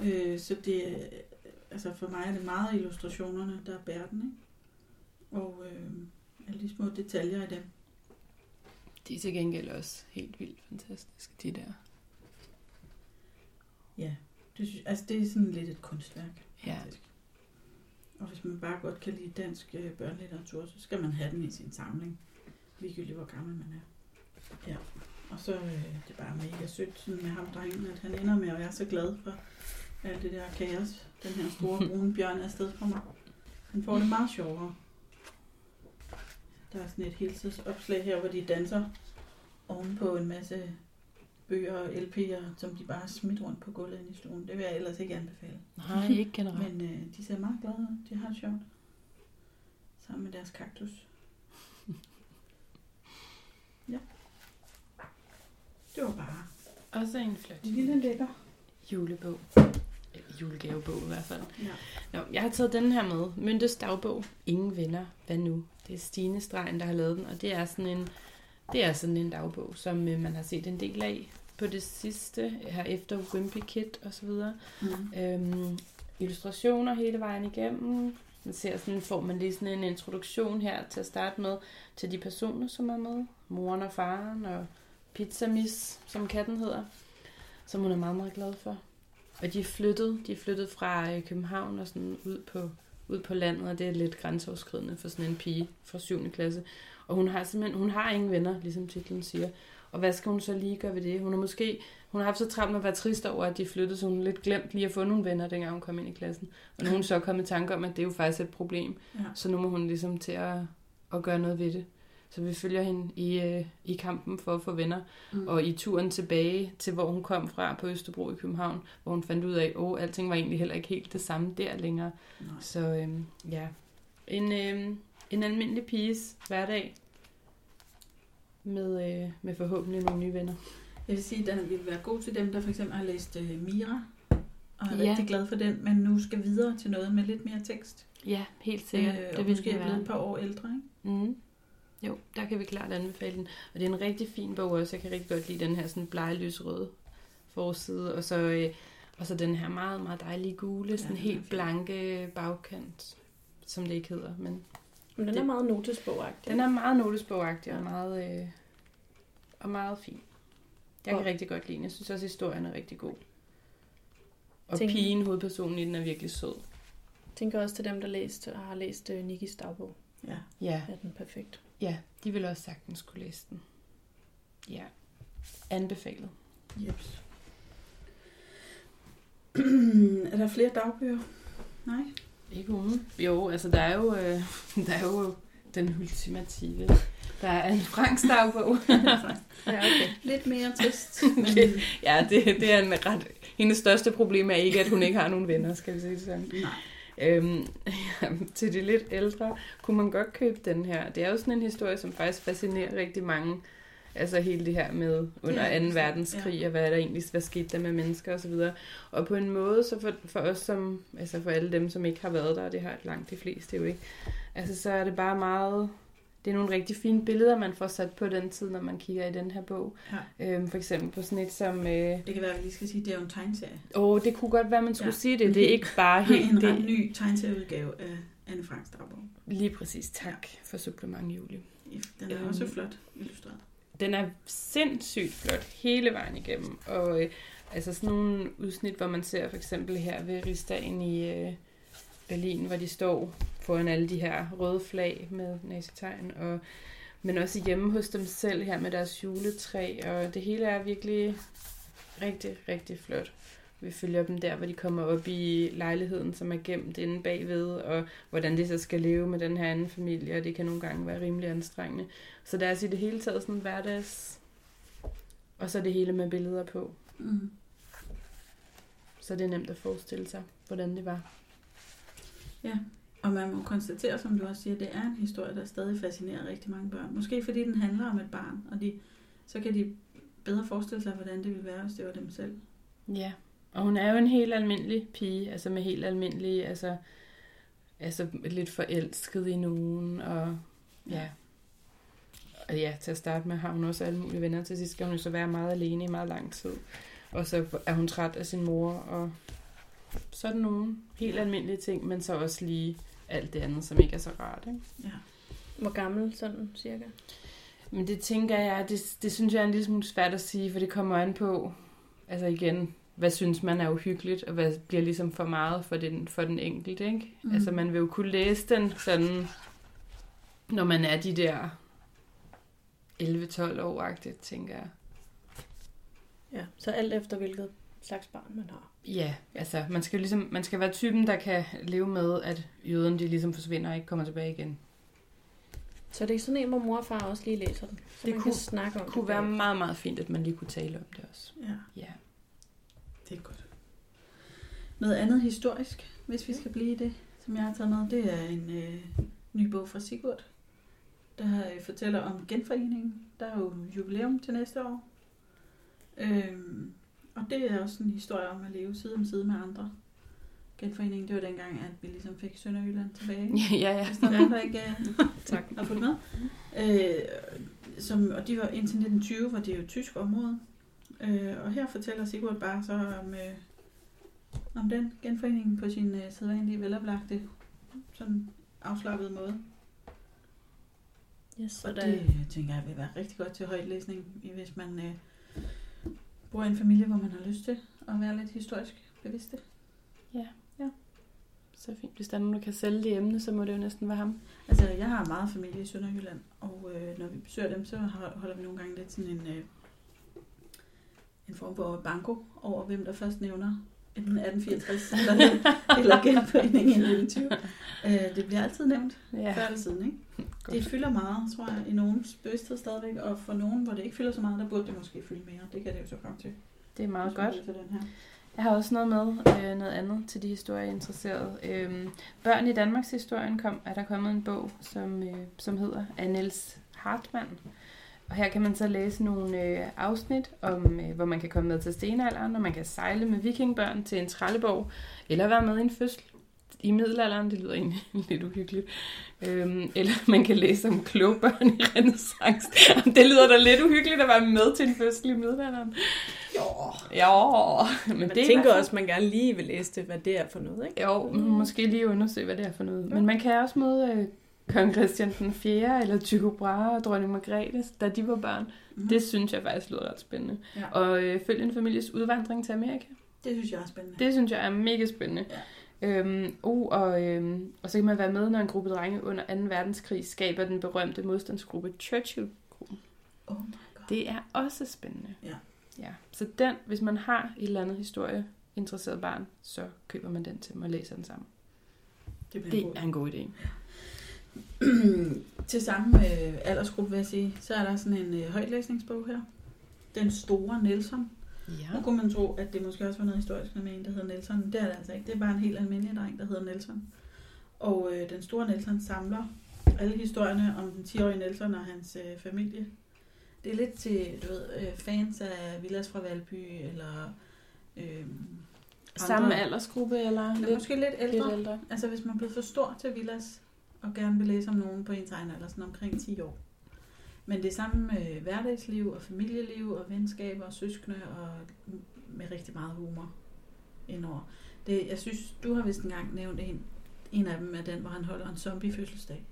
Øh, så det er- altså for mig er det meget illustrationerne, der bærer den. Ikke? Og øh, alle de små detaljer i dem. De er til gengæld også helt vildt fantastiske, de der. Ja, det, synes, altså det er sådan lidt et kunstværk. Ja. Faktisk. Og hvis man bare godt kan lide dansk øh, børnelitteratur, så skal man have den i sin samling. Ligegyldigt hvor gammel man er. Ja. Og så øh, det er bare mega sødt sådan med ham drengen, at han ender med at være så glad for alt det der kaos. Den her store brune bjørn er afsted fra mig. Han får det meget sjovere. Der er sådan et hilsesopslag her, hvor de danser ovenpå en masse bøger og LP'er, som de bare har smidt rundt på gulvet i stuen. Det vil jeg ellers ikke anbefale. Nej, ikke generelt. Men øh, de ser meget glade ud. De har det sjovt. Sammen med deres kaktus. Ja. Det var bare Også en flot en lille lækker. julebog. Eller julegavebog i hvert fald. Ja. Nå, jeg har taget den her med. Myntes dagbog. Ingen venner. Hvad nu? Det er Stine Stregen, der har lavet den, og det er sådan en, det er sådan en dagbog, som øh, man har set en del af på det sidste, her efter Wimpy Kid og så videre. Mm. Øhm, illustrationer hele vejen igennem. Man ser sådan, får man lige sådan en introduktion her til at starte med til de personer, som er med. Moren og faren og Pizzamis, som katten hedder, som hun er meget, meget glad for. Og de er flyttet, de er flyttet fra øh, København og sådan ud på, ud på landet, og det er lidt grænseoverskridende for sådan en pige fra 7. klasse. Og hun har simpelthen, hun har ingen venner, ligesom titlen siger. Og hvad skal hun så lige gøre ved det? Hun har måske, hun har haft så travlt med at være trist over, at de flyttede, så hun lidt glemt lige at få nogle venner, dengang hun kom ind i klassen. Og nu er hun så kommet i tanke om, at det er jo faktisk et problem. Ja. Så nu må hun ligesom til at, at gøre noget ved det. Så vi følger hende i, øh, i kampen for at få venner. Mm. Og i turen tilbage til, hvor hun kom fra på Østerbro i København, hvor hun fandt ud af, at oh, alting var egentlig heller ikke helt det samme der længere. Nej. Så øhm, ja, en, øhm, en almindelig piges hverdag med, øh, med forhåbentlig nogle nye venner. Jeg vil sige, at den vil være god til dem, der for eksempel har læst øh, Mira, og er Ja. rigtig glad for den, men nu skal videre til noget med lidt mere tekst. Ja, helt sikkert. Øh, det og måske er blevet et par år ældre, ikke? Mm. Jo, der kan vi klart anbefale den. Og det er en rigtig fin bog også. Jeg kan rigtig godt lide den her sådan bleglysrøde forside. Og så, øh, og så den her meget, meget dejlige gule, sådan er helt blanke bagkant, som det ikke hedder. Men Men den er Det- meget notesbogagtig. den er meget notesbogagtig og Ja. meget, øh, og meget fin. Jeg kan Og- rigtig godt lide den. Jeg synes også, at historien er rigtig god. Og Tænk- pigen, hovedpersonen i den, er virkelig sød. Jeg tænker også til dem, der læst, har læst uh, Nikis dagbog. Ja. Ja, Er den perfekt. Ja, de vil også sagtens kunne læse den. Ja, anbefalet. Jeps. er der flere dagbøger? Nej. Ikke uden. Jo, altså der er jo, øh, der er jo den ultimative. Der er en Franks dagbog. Ja, okay. Lidt mere trist. Okay. ja, det, det er en ret... Hendes største problem er ikke, at hun ikke har nogen venner, skal vi sige det sådan. Nej. Øhm, til de lidt ældre kunne man godt købe den her. Det er jo sådan en historie, som faktisk fascinerer rigtig mange. Altså hele det her med under Ja, 2. bestemt, verdenskrig, ja. og hvad der egentlig hvad skete der med mennesker osv. Og, og på en måde, så for, for os som, altså for alle dem, som ikke har været der, og det har langt de fleste jo ikke, altså så er det bare meget, det er nogle rigtig fine billeder, man får sat på den tid, når man kigger i den her bog. Ja. Øhm, for eksempel på sådan et som, øh, Det kan være, at vi lige skal sige, at det er jo en tegneserie. åh, det kunne godt være, man skulle Ja. ja. sige det. Det er ikke bare helt... en ret det, ny tegneserieudgave af Anne Franks dagbog. Lige præcis, tak for supplement, Julie. Den er Øhm. også flot illustreret. Den er sindssygt flot hele vejen igennem, og øh, altså sådan nogle udsnit, hvor man ser for eksempel her ved Rigsdagen i øh, Berlin, hvor de står foran alle de her røde flag med nazitegn, og, men også hjemme hos dem selv her med deres juletræ, og det hele er virkelig rigtig, rigtig flot. Vi følger dem der, hvor de kommer op i lejligheden, som er gemt inde bagved, og hvordan de så skal leve med den her anden familie, og det kan nogle gange være rimelig anstrengende. Så der er altså i det hele taget sådan en hverdags... Og så det hele med billeder på. Mm. Så det er nemt at forestille sig, hvordan det var. Og man må konstatere, som du også siger, det er en historie, der stadig fascinerer rigtig mange børn. Måske fordi den handler om et barn, og de, så kan de bedre forestille sig, hvordan det ville være, hvis det var dem selv. Ja, og hun er jo en helt almindelig pige, altså med helt almindelige, altså, altså lidt forelsket i nogen, og ja. Og ja, til at starte med har hun også alle mulige venner. Til sidst skal hun jo så være meget alene i meget lang tid. Og så er hun træt af sin mor, og sådan nogle helt almindelige ting, men så også lige alt det andet, som ikke er så rart. Ikke? Ja. Hvor gammel sådan cirka? Men det tænker jeg, det, det synes jeg er en lille smule svært at sige, for det kommer an på, altså igen, hvad synes man er uhyggeligt, og hvad bliver ligesom for meget for den, for den enkelte, ikke? Mm. Altså man vil jo kunne læse den sådan, når man er de der 11-12 år-agtigt, tænker jeg. Ja, så alt efter hvilket slags barn man har. Ja, altså man skal, ligesom, man skal være typen, der kan leve med, at jøden de ligesom forsvinder og ikke kommer tilbage igen. Så det er sådan en, hvor mor og far også lige læser den. Så Det man kunne- kan snakke om Det kunne være meget, meget fint, at man lige kunne tale om det også. Ja, Ja. det er godt. Noget andet historisk, hvis vi skal blive i det, som jeg har taget med, det er en øh, ny bog fra Sigurd, der øh, fortæller om genforeningen. Der er jo jubilæum til næste år. Øhm, og det er også en historie om at leve side om side med andre. Genforeningen, det var dengang, at vi ligesom fik Sønderjylland tilbage. ja, ja. Hvis der er der ikke øh, Tak. har fulgt med. Øh, som, og de var indtil 1920, var det jo et tysk område. Øh, og her fortæller Sigurd bare så om, øh, om den genforening på sin øh, sædvanlige veloplagte, sådan afslappede måde. Yes, så Og der, det øh, tænker jeg vil være rigtig godt til højtlæsning, hvis man øh, bor i en familie, hvor man har lyst til at være lidt historisk bevidste. Så fint. Hvis der er nogen, der kan sælge det emne, så må det jo næsten være ham. Altså, jeg har meget familie i Sønderjylland, og øh, når vi besøger dem, så holder vi nogle gange lidt sådan en, øh, en form for banko over, hvem der først nævner 1864 eller, eller genforeningen i 1920. Øh, det bliver altid nævnt, ja. Før eller siden, ikke? godt. Det fylder meget, tror jeg, i nogens bevidsthed stadigvæk, og for nogen, hvor det ikke fylder så meget, der burde det måske fylde mere. Det kan det jo så komme til. Det er meget godt. til den her. Jeg har også noget med, øh, noget andet til de er interesseret. Øhm, Børn i Danmarks historien kom, er der kommet en bog, som, øh, som hedder af Niels Hartmann. Og her kan man så læse nogle øh, afsnit, om, øh, hvor man kan komme med til stenalderen, og man kan sejle med vikingbørn til en trælleborg, eller være med i en fødsel i middelalderen. Det lyder egentlig lidt uhyggeligt. Øhm, eller man kan læse om kloge børn i renaissance. Det lyder da lidt uhyggeligt at være med til en fødsel i middelalderen. Jo, Ja, men man det er tænker også, at man gerne lige vil læse det, hvad det er for noget, ikke? Jo, mm. måske lige undersøge, hvad det er for noget. Men man kan også møde øh, kong Christian den 4. eller Tycho Brahe og dronning Margrethe, da de var børn. Mm. Det synes jeg faktisk lyder ret spændende. Ja. Og øh, følge en families udvandring til Amerika. det synes jeg er spændende. Det synes jeg er mega spændende. Ja. Øhm, oh, og, øhm, og så kan man være med, når en gruppe drenge under 2. verdenskrig skaber den berømte modstandsgruppe Churchill-gruppen. Oh my god. Det er også spændende. Ja. ja. Så den, hvis man har et eller andet historie interesseret barn, så køber man den til dem og læser den sammen. det Det er en god idé. til samme øh, aldersgruppe, vil jeg sige, så er der sådan en øh, højtlæsningsbog her. Den store Nelson. Nu Ja. kunne man tro, at det måske også var noget historisk med en, der hedder Nelson. Det er det altså ikke. Det er bare en helt almindelig dreng, der hedder Nelson. Og øh, den store Nelson samler alle historierne om den 10-årige Nelson og hans øh, familie. Det er lidt til, du ved, øh, fans af Villas fra Valby, eller... Øh, Samme aldersgruppe, eller Lidt, lidt, måske lidt ældre. lidt ældre? Altså hvis man er blevet for stor til Villas, og gerne vil læse om nogen på ens egen alder, sådan omkring 10 år. Men det er samme med hverdagsliv og familieliv og venskaber og søskende og med rigtig meget humor indover. Det, jeg synes, du har vist engang nævnt en, en af dem er den, hvor han holder en zombie fødselsdag.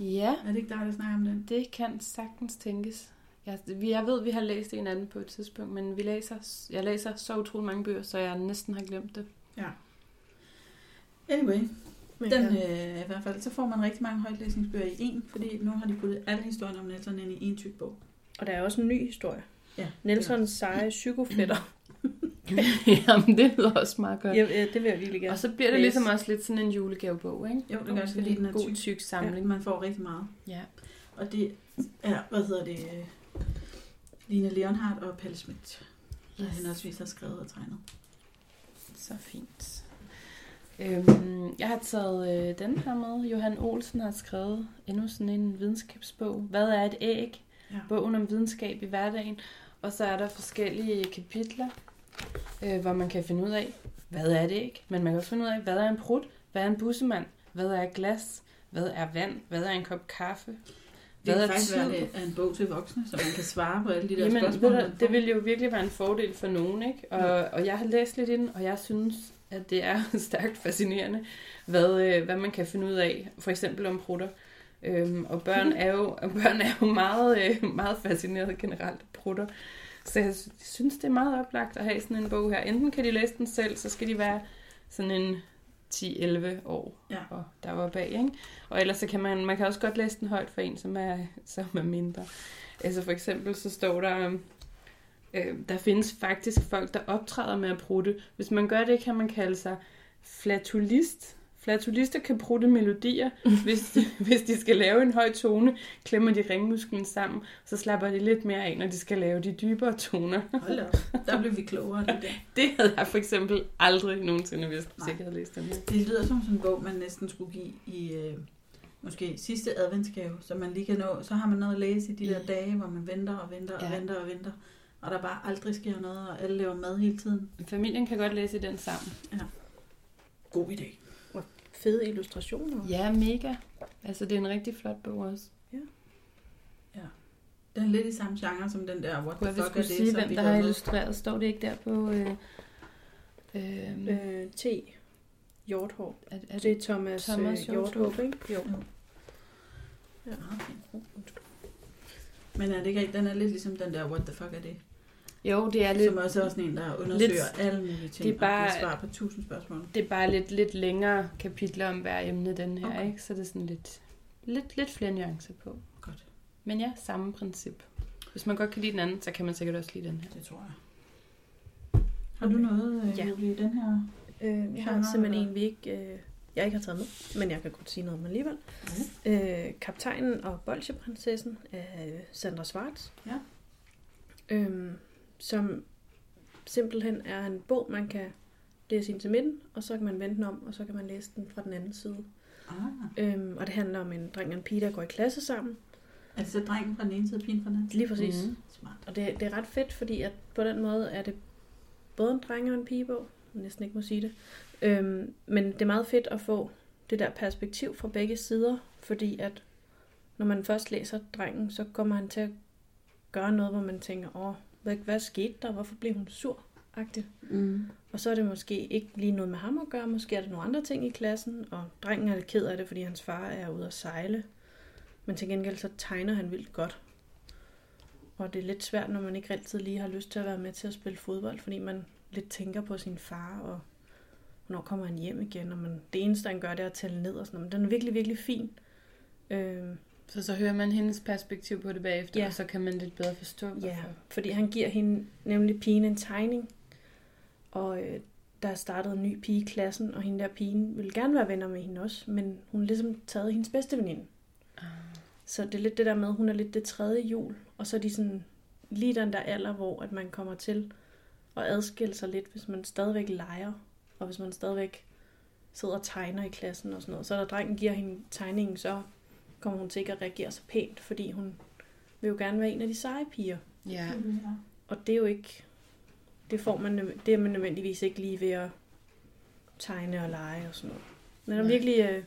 Ja, Er det ikke dig, der snakker om den? det kan sagtens tænkes. Jeg, vi- jeg ved, vi har læst en anden på et tidspunkt, men vi læser, jeg læser så utrolig mange bøger, så jeg næsten har glemt det. Anyway, Men den øh, i hvert fald, så får man rigtig mange højtlæsningsbøger i en, fordi nu har de puttet alle historierne om Nelson ind i en tyk bog. Og der er også en ny historie. Ja, Nelsons seje psykofætter. Jamen, det lyder også meget godt. Ja, ja, det vil jeg virkelig gerne. Og så bliver det ligesom også lidt sådan en julegavebog, ikke? Jo, det gør det, fordi den er god, tyk. tyk Ja, samling. man får rigtig meget. Ja. Og det er, hvad hedder det, øh, Line Leonhardt og Palle Schmidt, der Yes. henholdsvis har skrevet og tegnet. Så fint. Øhm, jeg har taget øh, den her med. Johan Olsen har skrevet endnu sådan en videnskabsbog. Hvad er et æg? Ja. Bogen om videnskab i hverdagen. Og så er der forskellige kapitler, øh, hvor man kan finde ud af, hvad er et æg? Men man kan også finde ud af, hvad er en prut? Hvad er en bussemand? Hvad er glas? Hvad er vand? Hvad er en kop kaffe? Det Hvad kan er faktisk tid? være det en bog til voksne, så man kan svare på alle de der Jamen, spørgsmål. ved du, det ville jo virkelig være en fordel for nogen, ikke? Og, og jeg har læst lidt i den, og jeg synes, at det er stærkt fascinerende, hvad, øh, hvad man kan finde ud af, for eksempel om prutter. Øhm, og børn er jo, og børn er jo meget, øh, meget fascineret generelt af prutter. Så jeg sy- synes, det er meget oplagt at have sådan en bog her. Enten kan de læse den selv, så skal de være sådan en 10-11 år Ja. og der var bag, ikke? Og ellers så kan man, man kan også godt læse den højt for en, som er, som er mindre. Altså for eksempel så står der, øh, der findes faktisk folk, der optræder med at prutte. Hvis man gør det, kan man kalde sig flatulist. Flatulister kan prutte melodier. Hvis de, hvis de skal lave en høj tone, klemmer de ringmusklen sammen, så slapper de lidt mere af, når de skal lave de dybere toner. Hold op. Der blev vi klogere det der. Det havde jeg for eksempel aldrig nogensinde vidst, hvis Nej. jeg havde læst den her. Det lyder som sådan en bog, man næsten skulle give i øh, måske sidste adventsgave, så man lige kan nå. Så har man noget at læse i de der dage, hvor man venter og venter og Ja. venter og venter. Og der bare aldrig sker noget, og alle laver mad hele tiden. Familien kan godt læse den sammen. God idé. Fede illustrationer. Ja, mega. Altså, det er en rigtig flot bog også. Den er lidt i samme genre som den der What the fuck er det, sige, som hvem vi der har illustreret? Står det ikke der på... Øh, øh, Øh, T. Hjorthår. er, er Det det, er Thomas, Thomas Hjorthår, ikke? Jo. Ja, fint. Men er det ikke? Den er lidt ligesom den der What the fuck er det? Jo, det er Lidt, som også er sådan en, der undersøger lidt- alle mulige ting. det er bare- Og svar på tusind spørgsmål. Det er bare lidt, lidt længere kapitler om hver emne, den her, Okay. ikke? Så det er sådan lidt, lidt, lidt flere nuancer på. Godt. Men ja, samme princip. Hvis man godt kan lide den anden, så kan man sikkert også lide den her. Det tror jeg. Har du noget, øh, Ja. Julie, i den her? Øh, jeg har Genre, simpelthen eller? en, vi ikke, øh, jeg ikke har taget med, men jeg kan godt sige noget om alligevel. Øh, Kaptajnen og Bolsjeprinsessen af Sandra Schwartz. Ja. Øhm, som simpelthen er en bog, man kan læse ind til midten, og så kan man vende den om, og så kan man læse den fra den anden side. Ah. Øhm, og det handler om en dreng og en pige, der går i klasse sammen. Er det så drengen fra den ene side og pigen fra den anden? Lige præcis. Mm. Smart. Og det, det er ret fedt, fordi at på den måde er det både en dreng og en pigebog. Jeg næsten ikke må sige det. Øhm, men det er meget fedt at få det der perspektiv fra begge sider, fordi at når man først læser drengen, så kommer han til at gøre noget, hvor man tænker, åh, hvad, hvad skete der? Hvorfor blev hun sur? -agtigt. Mm. Og så er det måske ikke lige noget med ham at gøre, måske er det nogle andre ting i klassen, og drengen er lidt ked af det, fordi hans far er ude at sejle. Men til gengæld så tegner han vildt godt. Og det er lidt svært, når man ikke altid lige har lyst til at være med til at spille fodbold, fordi man lidt tænker på sin far, og hvornår kommer han hjem igen, og man, det eneste, han gør, det er at tælle ned og sådan noget. Men den er virkelig, virkelig fin. Øh, Så så hører man hendes perspektiv på det bagefter, Ja. og så kan man lidt bedre forstå, hvorfor. Ja, fordi han giver hende nemlig pigen en tegning, og øh, der er startet en ny pige i klassen, og hende der pigen vil gerne være venner med hende også, men hun har ligesom taget hendes bedste veninde. Ah. Så det er lidt det der med, hun er lidt det tredje jul, og så er de sådan lige den der alder, hvor at man kommer til at adskille sig lidt, hvis man stadigvæk leger, og hvis man stadigvæk sidder og tegner i klassen og sådan noget. Så da drengen giver hende tegningen, så kommer hun til ikke at reagere så pænt, fordi hun vil jo gerne være en af de seje piger. Ja. Og det er jo ikke... Det, får man, det er man nødvendigvis ikke lige ved at tegne og lege og sådan noget. Den er virkelig... Øh,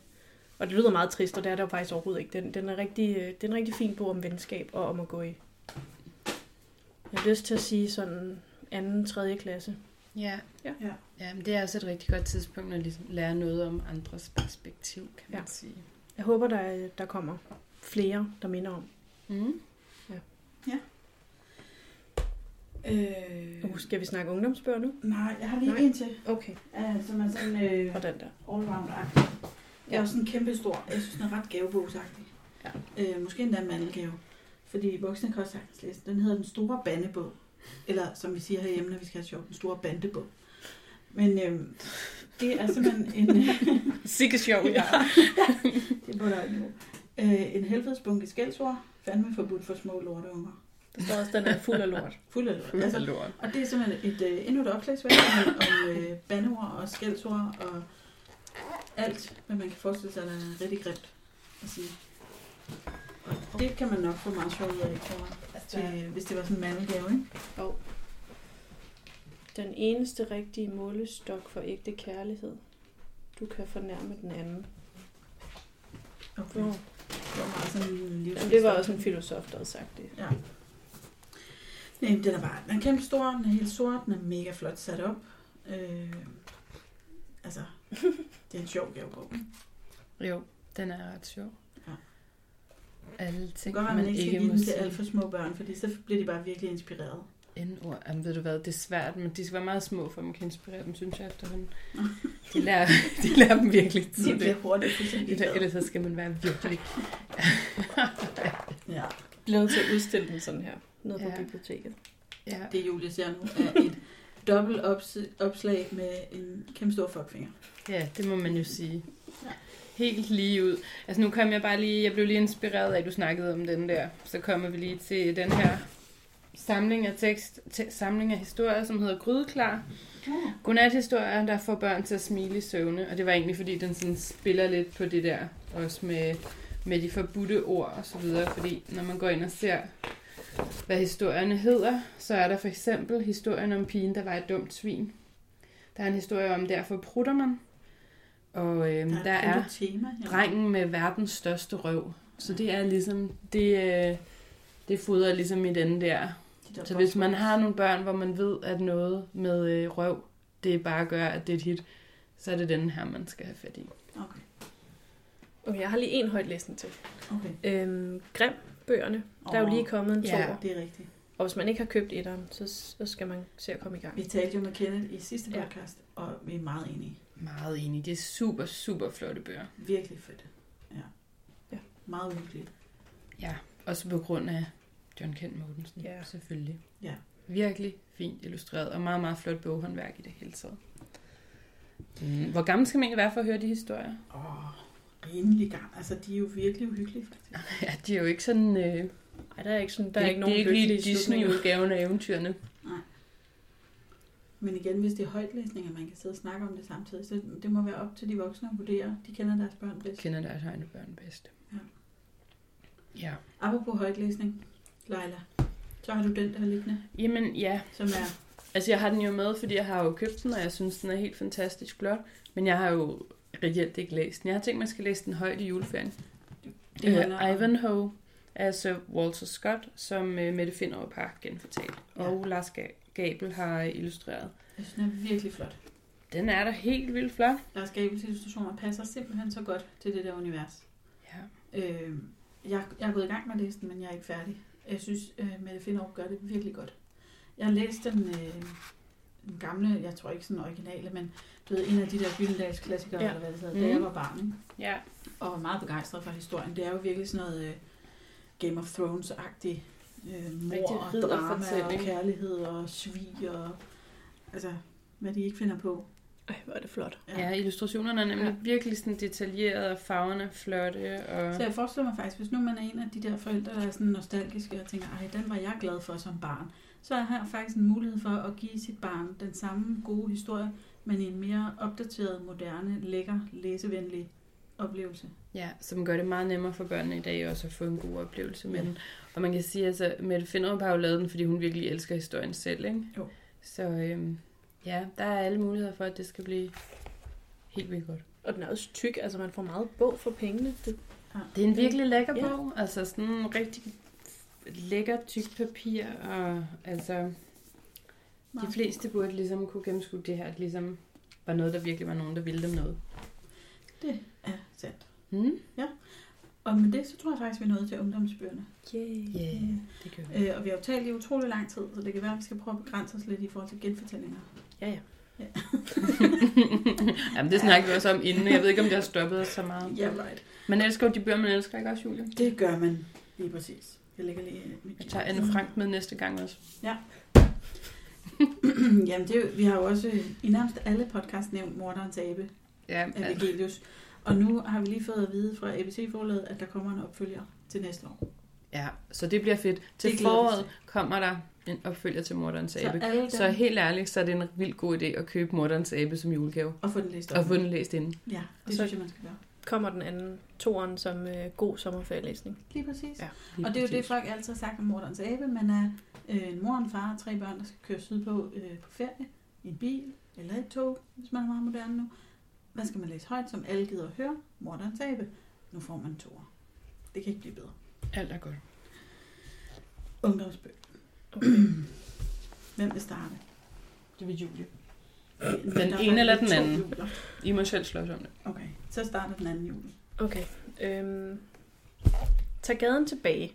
og det lyder meget trist, og det er det jo faktisk overhovedet ikke. Den, den er rigtig, øh, det er en rigtig fin bog om venskab og om at gå i... Jeg har lyst til at sige sådan anden, tredje klasse. Ja. Ja. Ja. ja men det er også et rigtig godt tidspunkt at ligesom lære noget om andres perspektiv, kan man Ja. sige. Jeg håber, der, der kommer flere, der minder om. Mm. Øh, Uh, skal vi snakke ungdomsbøger nu? nej, jeg har lige Nej. en til, Okay. uh, som er sådan øh, Og den der. allround -agtig. Det er Ja. også sådan kæmpe stor. Jeg synes, den er ret gavebogsagtig. Ja. Øh, måske endda en mandelgave. Fordi voksne kan også sagtens læse den. Den hedder Den Store Bandebog. Eller som vi siger herhjemme, når vi skal have sjovt, Den Store Bandebog. Men øh, det er simpelthen en... Sikke sjov, ja. det er på dig nu. Øh, en helvedesbunke skældsord. Fandme forbudt for små lorteunger. Der står også, den er fuld af lort. Fuld af lort. Altså, lort. Og det er simpelthen et, øh, endnu et opslagsværk om, om øh, bandeord og skældsord og alt, hvad man kan forestille sig, der er rigtig grimt at sige. Og det kan man nok få meget sjovt ud af, tror jeg. Til, hvis det var sådan en mandelgave, ikke? Jo. Den eneste rigtige målestok for ægte kærlighed. Du kan fornærme den anden. Okay. Nå. Det var meget sådan en Jamen, det var også en filosof, der havde sagt det. Ja. Nej, den er bare, den er kæmpe stor, den er helt sort, den er mega flot sat op. Øh, altså, det er en sjov gavebog. Det Jo, den er ret sjov. Ja. Alle kan ting, godt være, man man ikke skal give den til alt for små børn, fordi så bliver de bare virkelig inspireret. N-ord. Jamen, ved du hvad, det er svært, men de skal være meget små, for at man kan inspirere dem, synes jeg efterhånden. De lærer, de lærer dem virkelig De tidligt. bliver hurtigt fuldstændig. Ellers så skal man være virkelig... Ja. Bliver nødt til at udstille den sådan her, nede på Ja. biblioteket. Ja. Det Julie ser nu er et dobbelt ops- opslag med en kæmpe stor fuckfinger. ja, det må man jo sige. Ja. Helt lige ud. Altså nu kom jeg bare lige, jeg blev lige inspireret af, at du snakkede om den der. Så kommer vi lige til den her samling af tekst, te, samling af historier, som hedder Grydeklar. Godnat-historier, der får børn til at smile i søvne. Og det var egentlig, fordi den sådan spiller lidt på det der, også med, med de forbudte ord og så videre. Fordi når man går ind og ser, hvad historierne hedder, så er der for eksempel historien om pigen, der var et dumt svin. Der er en historie om, derfor prutter man. Og øhm, der, der er tema. her. drengen med verdens største røv. Så det er ligesom, det, øh, det fodrer ligesom i den der. De Så hvis man har nogle børn, hvor man ved, at noget med øh, røv, det bare gør, at det er et hit, så er det den her, man skal have fat i. Okay, Okay, jeg har lige en højt læsning til. okay. Øhm, Grim bøgerne. Der er jo lige kommet en Ja. toer. Det er rigtigt. Og hvis man ikke har købt etteren, så, så skal man se at komme i gang. Vi talte jo med Kenneth i sidste Ja. podcast, og vi er meget enige. Meget enig. Det er super, super flotte bøger. Virkelig fedt. Ja. Ja. Meget uhyggeligt. Ja, også på grund af John Kent Mortensen, Ja. selvfølgelig. Ja. Virkelig fint illustreret, og meget, meget flot boghåndværk i det hele taget. Mm, Hvor gammel skal man egentlig være for at høre de historier? Åh, rimelig gang. Altså, de er jo virkelig uhyggelige, faktisk. Ja, de er jo ikke sådan... Øh, Nej, der er ikke, sådan, der det, er ikke nogen det er ikke lige. Disney-udgaven af eventyrene. Men igen, hvis det er højtlæsninger, man kan sidde og snakke om det samtidig, så det må være op til de voksne at vurdere. De kender deres børn bedst. kender deres egne børn bedst. Ja. Ja. Apropos højtlæsning, Leila, så har du den der liggende, Jamen ja, som er... altså jeg har den jo med, fordi jeg har jo købt den, og jeg synes, den er helt fantastisk flot. Men jeg har jo reelt ikke læst den. Jeg har tænkt jeg skal læse den højt i juleferien. Det Øh, Ivanhoe af Sir Walter Scott, som øh, Mette Finderup har genfortalt. Ja. Og Lars Ga- Gabel har illustreret. Jeg synes, den er virkelig flot. Den er da helt vildt flot. Lars Gabels illustrationer passer simpelthen så godt til det der univers. Ja. Øh, jeg, jeg er gået i gang med at læse den, men jeg er ikke færdig. Jeg synes, øh, Mette Finderup gør det virkelig godt. Jeg har læst den, øh, den gamle, jeg tror ikke sådan originale, men du ved, en af de der Gyldendals klassikere, Ja. eller hvad det hedder, Mhm. da jeg var barn. Ikke? Ja. og var meget begejstret for historien. Det er jo virkelig sådan noget øh, Game of Thrones-agtig øh, mor Rigtig og drama og kærlighed og svig og altså, hvad de ikke finder på. Ej, hvor er det flot. Ja, illustrationerne er nemlig Ja. ja. virkelig sådan detaljerede, og farverne er flotte. Og... Så jeg forestiller mig faktisk, hvis nu man er en af de der forældre, der er sådan nostalgiske og tænker, ej, den var jeg glad for som barn, så er her faktisk en mulighed for at give sit barn den samme gode historie, men i en mere opdateret, moderne, lækker, læsevenlig oplevelse. Ja, som gør det meget nemmere for børnene i dag også at få en god oplevelse med Ja. den. Og man kan sige, at altså, Mette Finderup har jo lavet den, fordi hun virkelig elsker historien selv, ikke? Jo. Så øhm, ja, der er alle muligheder for, at det skal blive helt vildt godt. Og den er også tyk, altså man får meget bog for pengene. Det, Det er en virkelig lækker Ja. bog. Altså sådan en rigtig lækker tyk papir, og altså de fleste burde ligesom kunne gennemskue det her, at ligesom var noget, der virkelig var nogen, der ville dem noget. Det er sandt. Hmm? Og med det, så tror jeg faktisk, vi er nået til ungdomsbøgerne. yay. Ja, yeah, det gør vi. Øh, og vi har jo talt i utrolig lang tid, så det kan være, at vi skal prøve at begrænse os lidt i forhold til genfortællinger. Ja, ja. Jamen, det snakker vi også om inden. Jeg ved ikke, om det har stoppet os så meget. Ja, right. Man elsker jo de bøger, man elsker, ikke også, Julie? Det gør man lige præcis. Jeg lægger lige mit Jeg tager Anne Frank med næste gang også. Jamen, det er jo, vi har jo også øh, i nærmest alle podcast nævnt Morderens Abe Ja, af altså, Vigelius. Og nu har vi lige fået at vide fra ABC-forlaget, at der kommer en opfølger til næste år. ja, så det bliver fedt. Til foråret kommer der en opfølger til Morderens Så Abe. alle dem, Så helt ærligt, så er det en vildt god idé at købe Morderens Abe som julegave. og få den læst op. Og få den læst inden. Ja, Og det så- synes jeg, man skal gøre. Kommer den anden toeren som øh, god sommerferielæsning. Lige præcis. Ja. Lige Og det er jo det, præcis. folk altid har sagt om morderens abe. Man er øh, en mor, en far og tre børn, der skal køre sydpå øh, på ferie i en bil eller et tog, hvis man er meget moderne nu. Hvad skal man læse højt, som alle gider at høre? Morderens abe. Nu får man to. Det kan ikke blive bedre. Alt er godt. Ungdomsbøg. Okay. Hvem vil starte? Det vil Julie. Den ene eller den anden? Juler. I må selv slås om det. Okay, så starter den anden juli. okay. Øhm, Tag gaden tilbage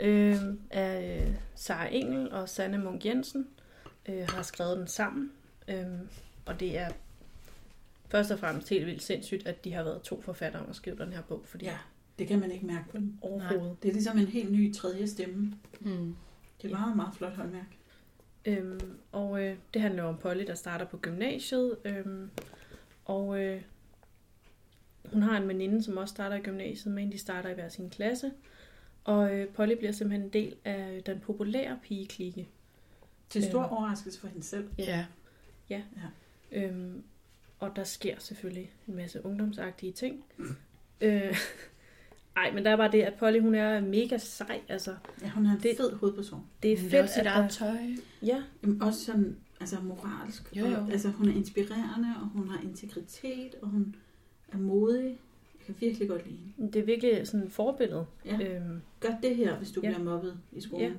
øhm, af øh, Sara Engel og Sanne Munk Jensen øh, har skrevet den sammen. Øhm, og det er først og fremmest helt vildt sindssygt, at de har været to forfattere om at skrive den her bog, fordi Ja, det kan man ikke mærke på den. overhovedet. Det er ligesom en helt ny tredje stemme. Mm. Det er meget, meget flot håndværk. Øhm, og øh, det handler jo om Polly, der starter på gymnasiet. Øhm, og øh, hun har en veninde, som også starter i gymnasiet, men de starter i hver sin klasse. Og øh, Polly bliver simpelthen en del af den populære pigeklikke. Til stor Øhm. overraskelse for hende selv. Ja. Øhm, og der sker selvfølgelig en masse ungdomsagtige ting. Øh, ej, men der er bare det, at Polly hun er mega sej. Altså, Ja, hun er en Det- fed hovedperson. det er Hun fedt, sit at der, tøj. ja, Jamen, også sådan, altså moralsk. Jo, jo. Og, altså, hun er inspirerende, og hun har integritet, og hun er modig. Jeg kan virkelig godt lide hende. det er virkelig sådan et forbillede. Ja. Øhm, Gør det her, hvis du Ja. ja. bliver mobbet i skolen.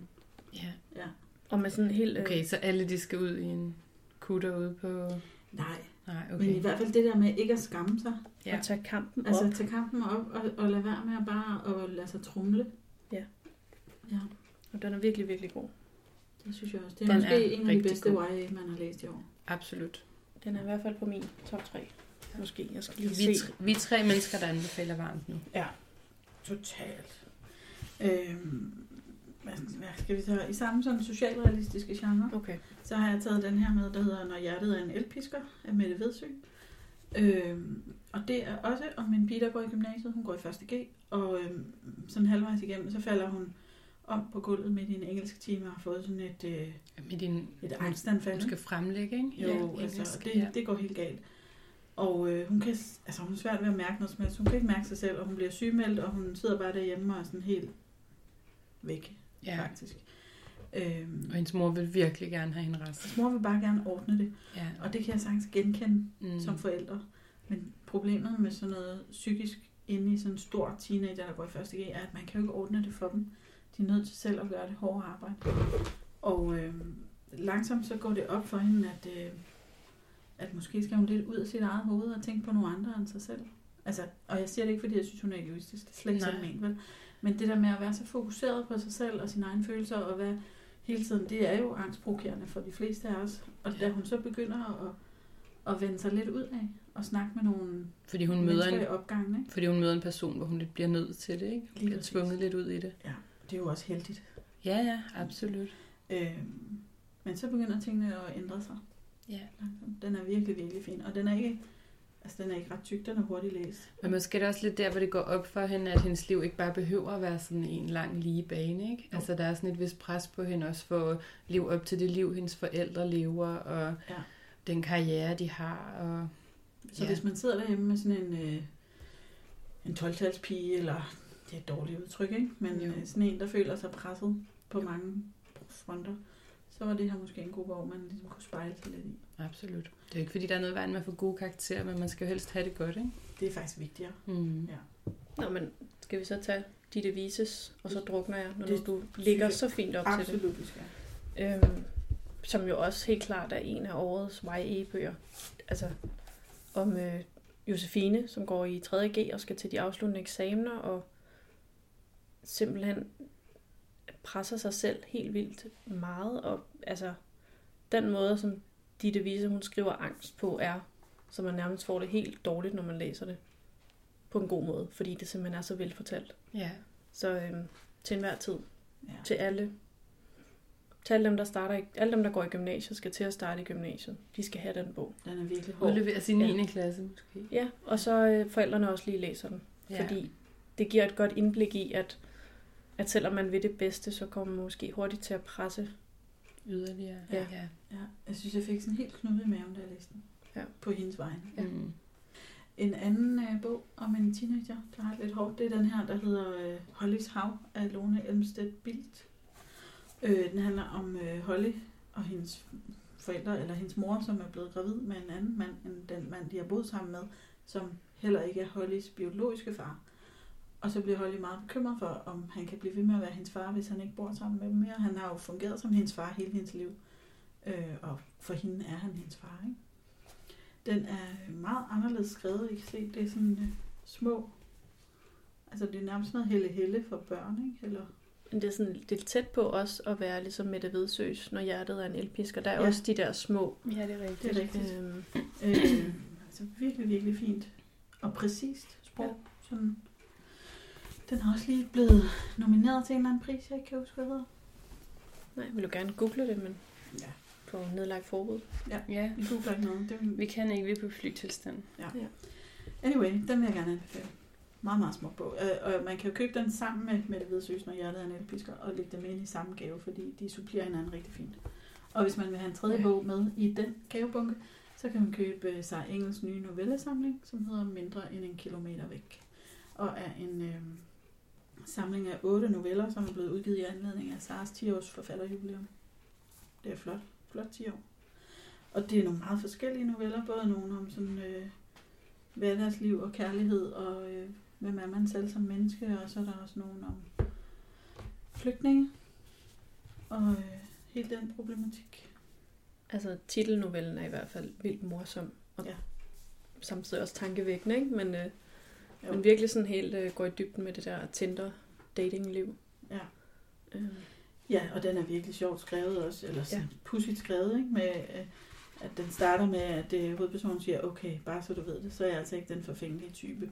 Ja. Ja. og med sådan helt... Øh, Okay, så alle de skal ud i en kutter ude på... Nej, Nej, okay. men i hvert fald det der med ikke at skamme sig. Ja. at tage kampen Altså op. tage kampen op, og, og lade være med at bare at lade sig trumle. Ja. Ja, Og den er virkelig, virkelig god. det synes jeg også. Det er Den måske er en af de bedste god. YA, man har læst i år. Absolut. Den er i hvert fald på min top 3. Måske. Jeg skal lige Vi, se. tre- vi er tre mennesker, der anbefaler varmt nu. Ja. Totalt. Øhm, hvad, hvad skal vi så? I samme sådan socialrealistiske genre, Okay. så har jeg taget den her med, der hedder Når hjertet er en elpisker af Mette Vedsø. Øhm, og det er også om en pige, der går i gymnasiet. Hun går i 1. G, og øhm, sådan halvvejs igennem, så falder hun om på gulvet midt i en engelsk time og har fået sådan et, øh, Med din... et angstanfald. hun skal fremlægge, ikke? Jo, Ja, altså, engelsk, det, ja. det går helt galt. Og øh, hun, kan, altså, hun er svært ved at mærke noget som helst. Hun kan ikke mærke sig selv, og hun bliver sygemeldt, og hun sidder bare derhjemme og er sådan helt væk, ja. faktisk. Øhm, Og hendes mor vil virkelig gerne have hende rest. hendes mor vil bare gerne ordne det, Ja. og det kan jeg sagtens genkende Mm. som forældre. Men problemet med sådan noget psykisk inde i sådan en stor teenager, der går i første G, er, at man kan jo ikke ordne det for dem. De er nødt til selv at gøre det hårde arbejde. Og øh, langsomt så går det op for hende, at, øh, at måske skal hun lidt ud af sit eget hoved og tænke på nogle andre end sig selv. Altså, og jeg siger det ikke, fordi jeg synes, hun er egoistisk. Det er slet ikke sådan ment, vel? Men det der med at være så fokuseret på sig selv og sine egne følelser og hvad hele tiden, det er jo angstprovokerende for de fleste af os. Og da Ja. hun så begynder at, at vende sig lidt ud af og snakke med nogle Fordi hun møder en, i opgangen, ikke? fordi hun møder en person, hvor hun lidt bliver nødt til det, ikke? Hun Lige bliver præcis. tvunget lidt ud i det. Det er jo også heldigt. Ja, ja, absolut. Øhm, men så begynder tingene at ændre sig. Ja. Den er virkelig, virkelig fin. Og den er ikke, altså den er ikke ret tyk, den er hurtigt læst. Men måske er det også lidt der, hvor det går op for hende, at hendes liv ikke bare behøver at være sådan en lang lige bane, ikke? Jo. Altså, der er sådan et vist pres på hende også for at leve op til det liv, hendes forældre lever, og Ja. den karriere, de har, og... Så Ja. hvis man sidder derhjemme med sådan en, øh, en 12-talspige, eller det er et dårligt udtryk, ikke? Men Jo. øh, sådan en, der føler sig presset på mange fronter, så var det her måske en god bog, man ligesom kunne spejle sig lidt i. Absolut. Det er jo ikke, fordi der er noget vejen med at få gode karakterer, men man skal jo helst have det godt, ikke? Det er faktisk vigtigere. Mm. Ja. Nå, men skal vi så tage Ditte Vises, og så drukner jeg, når Det du ligger så fint op til det. Absolut, vi skal. Øhm, som jo også helt klart er en af årets YA-bøger. Altså om øh, Josefine, som går i 3.G og skal til de afsluttende eksamener, og simpelthen presser sig selv helt vildt meget. Og altså, den måde, som Ditte Vise, hun skriver angst på, er, så man nærmest får det helt dårligt, når man læser det. På en god måde, fordi det simpelthen er så velfortalt. Ja. Så øhm, til enhver tid, Ja. til alle. Til alle dem, der starter i, alle dem, der går i gymnasiet, skal til at starte i gymnasiet. De skal have den bog. Den er virkelig hård. Udleverer sin Ja. 9. klasse, måske. Ja, og så øh, forældrene også lige læser den. Ja. Fordi det giver et godt indblik i, at, at selvom man vil det bedste, så kommer man måske hurtigt til at presse yderligere. Ja. ja. Ja, jeg synes, jeg fik sådan helt knude i maven, da jeg læste den. Ja. På hendes vegne. Ja. Mm. En anden øh, bog om en teenager, der har det lidt hårdt, det er den her, der hedder øh, Hollys Hav af Lone Elmstedt Bildt. Øh, den handler om øh, Holly og hendes forældre, eller hendes mor, som er blevet gravid med en anden mand, end den mand, de har boet sammen med, som heller ikke er Hollys biologiske far. Og så bliver Holly meget bekymret for, om han kan blive ved med at være hendes far, hvis han ikke bor sammen med dem mere. Han har jo fungeret som hendes far hele hendes liv, øh, og for hende er han hendes far, ikke? Den er meget anderledes skrevet, I kan se. Det er sådan øh, små... Altså, det er nærmest noget helle-helle for børn, ikke? Eller, Men det er sådan det er tæt på også at være ligesom Mette Vedsøs, når hjertet er en elpisker. Der er Ja. ja. også de der små... ja, det er rigtigt. det er rigtigt. Øhm, Øh, altså, virkelig, virkelig fint. Og præcist sprog. Sådan. Den har også lige blevet nomineret til en eller anden pris, jeg ikke kan huske, hvad hedder. nej, jeg vil jo gerne google det, men Ja. på nedlagt forbud. Ja, Vi googler ikke noget. Det er, vi kan ikke, vi er på flytilstand. Anyway, den vil jeg gerne anbefale. Meget, meget smuk bog. Øh, og man kan jo købe den sammen med Mette Vedsøs, når hjertet er en elpisker, og lægge dem ind i samme gave, fordi de supplerer hinanden rigtig fint. Og hvis man vil have en tredje Ja. bog med i den gavebunke, så kan man købe øh, sig Engels nye novellesamling, som hedder Mindre end en kilometer væk. Og er en øh, samling af otte noveller, som er blevet udgivet i anledning af Saras 10-års forfatterjubilæum. Det er flot. Flot 10 år. Og det er nogle meget forskellige noveller, både nogle om sådan øh, hverdagsliv og kærlighed, og øh, hvem er man selv som menneske, og så er der også nogle om flygtninge, og øh, hele den problematik. Altså, titelnovellen er i hvert fald vildt morsom. Og ja. samtidig også tankevækkende, ikke? Men, øh, Jo. men virkelig sådan helt øh, går i dybden med det der Tinder datingliv. Ja. Øh, Ja, og den er virkelig sjovt skrevet også, eller ja. Pudsigt skrevet, ikke? Med, øh, at den starter med, at øh, hovedpersonen siger, okay, bare så du ved det, så er jeg altså ikke den forfængelige type.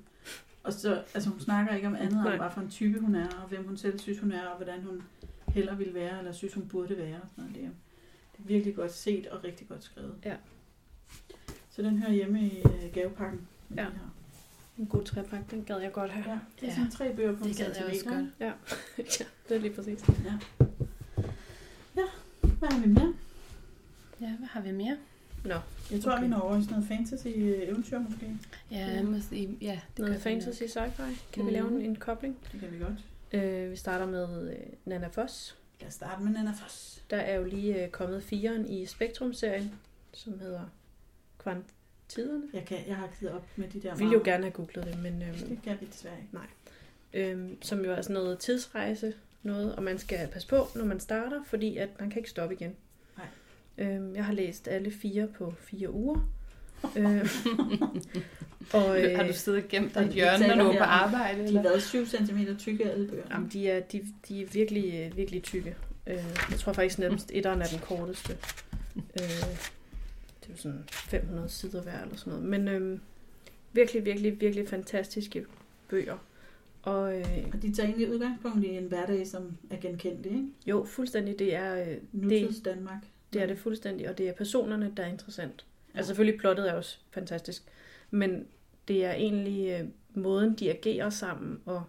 Og så, altså hun snakker ikke om andet, Nej. end hvad for en type hun er, og hvem hun selv synes, hun er, og hvordan hun heller ville være, eller synes, hun burde være. og Sådan noget. Det, er, det er virkelig godt set og rigtig godt skrevet. Ja. Så den hører hjemme i øh, gavepakken. Ja. her. En god trepakke, den gad jeg godt have. ja. Det er Ja. sådan tre bøger på en Det gad jeg også godt. Ja. ja, det er lige præcis. Ja. ja, hvad har vi mere? Ja, hvad har vi mere? Nå, Jeg tror, Okay. vi når over i sådan noget fantasy-eventyr måske. Ja, Ja. måske, ja det noget fantasy sci-fi. Kan mm. vi lave en, en kobling? Det kan vi godt. Øh, vi starter med øh, Nana Foss. Lad os starte med Nana Foss. Der er jo lige øh, kommet firen i Spektrum-serien, som hedder Kvantiderne. Jeg, kan, jeg har givet op med de der Jeg ville jo gerne have googlet det, men øhm, Det kan vi desværre ikke. øhm, som jo er sådan noget tidsrejse noget, og man skal passe på, når man starter, fordi at man kan ikke stoppe igen. Nej. Øhm, jeg har læst alle fire på fire uger. øhm, og, Øh, har du siddet og gemt dig og i et vi hjørne, når du er på arbejde? De har Eller? været 7 cm tykke alle bøgerne. jamen, de, er, de, de er virkelig, virkelig tykke. Øh, jeg tror faktisk nærmest, etteren er den korteste. Øh, det er jo sådan 500 sider hver eller sådan noget. Men øh, virkelig, virkelig, virkelig fantastiske bøger. Og øh, Og de tager egentlig udgangspunkt i en hverdag, som er genkendelig, ikke? jo, fuldstændig, det er, øh, Nutids Danmark. det er det fuldstændig, og det er personerne, der er interessant. Altså selvfølgelig plottet er også fantastisk, men det er egentlig øh, måden, de agerer sammen, og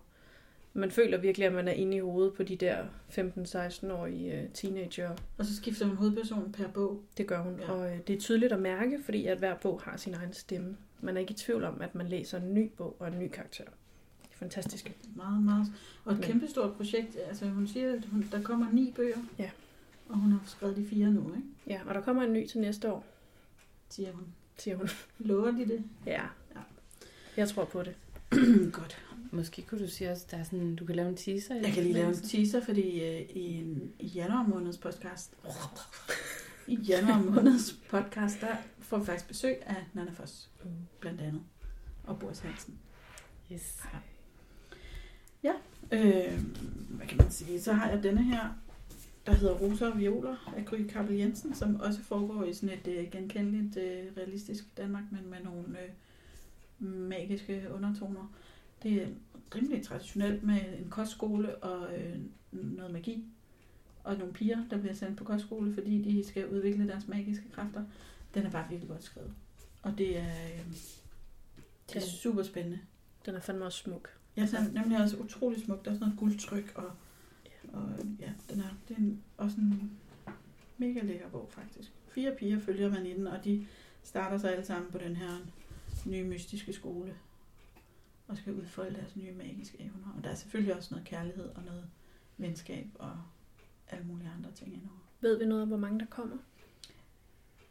man føler virkelig, at man er inde i hovedet på de der 15-16-årige øh, teenager. Og så skifter hun hovedperson per bog. Det gør hun, Ja. og øh, det er tydeligt at mærke, fordi at hver bog har sin egen stemme. Man er ikke i tvivl om, at man læser en ny bog og en ny karakter. Det er fantastisk. Meget, meget. Og et Men- kæmpestort projekt. Altså hun siger, at hun, der kommer ni bøger. Ja. Og hun har skrevet de fire nu, ikke? Ja, og der kommer en ny til næste år, Siger hun. siger hun. Lover de det? Ja, Ja. jeg tror på det. Godt. Måske kunne du sige også, der er sådan, du kan lave en teaser. Jeg kan lige lave en teaser, fordi øh, i, en, i januar måneds podcast, i januar måneds podcast, der får vi faktisk besøg af Nana Foss, blandt andet, og Boris Hansen. Yes. Øh, hvad kan man sige? Så har jeg denne her, der hedder Rosa og Violer af Gry Kappel Jensen, som også foregår i sådan et øh, genkendeligt, øh, realistisk Danmark, men med nogle øh, magiske undertoner. Det er rimelig traditionelt med en kostskole og øh, noget magi, og nogle piger, der bliver sendt på kostskole, fordi de skal udvikle deres magiske kræfter. Den er bare virkelig godt skrevet. Og det er, øh, det er Den- super spændende. Den er fandme også smuk. Ja, den er nemlig også utrolig smuk. Der er sådan noget guldtryk, og, og ja, den er, det er en, også en Mega lækker bog, faktisk. Fire piger følger man i den, og de starter sig alle sammen på den her nye mystiske skole. Og skal udfolde deres nye magiske evner. Og der er selvfølgelig også noget kærlighed og noget venskab og alle mulige andre ting indover. Ved vi noget om, hvor mange der kommer?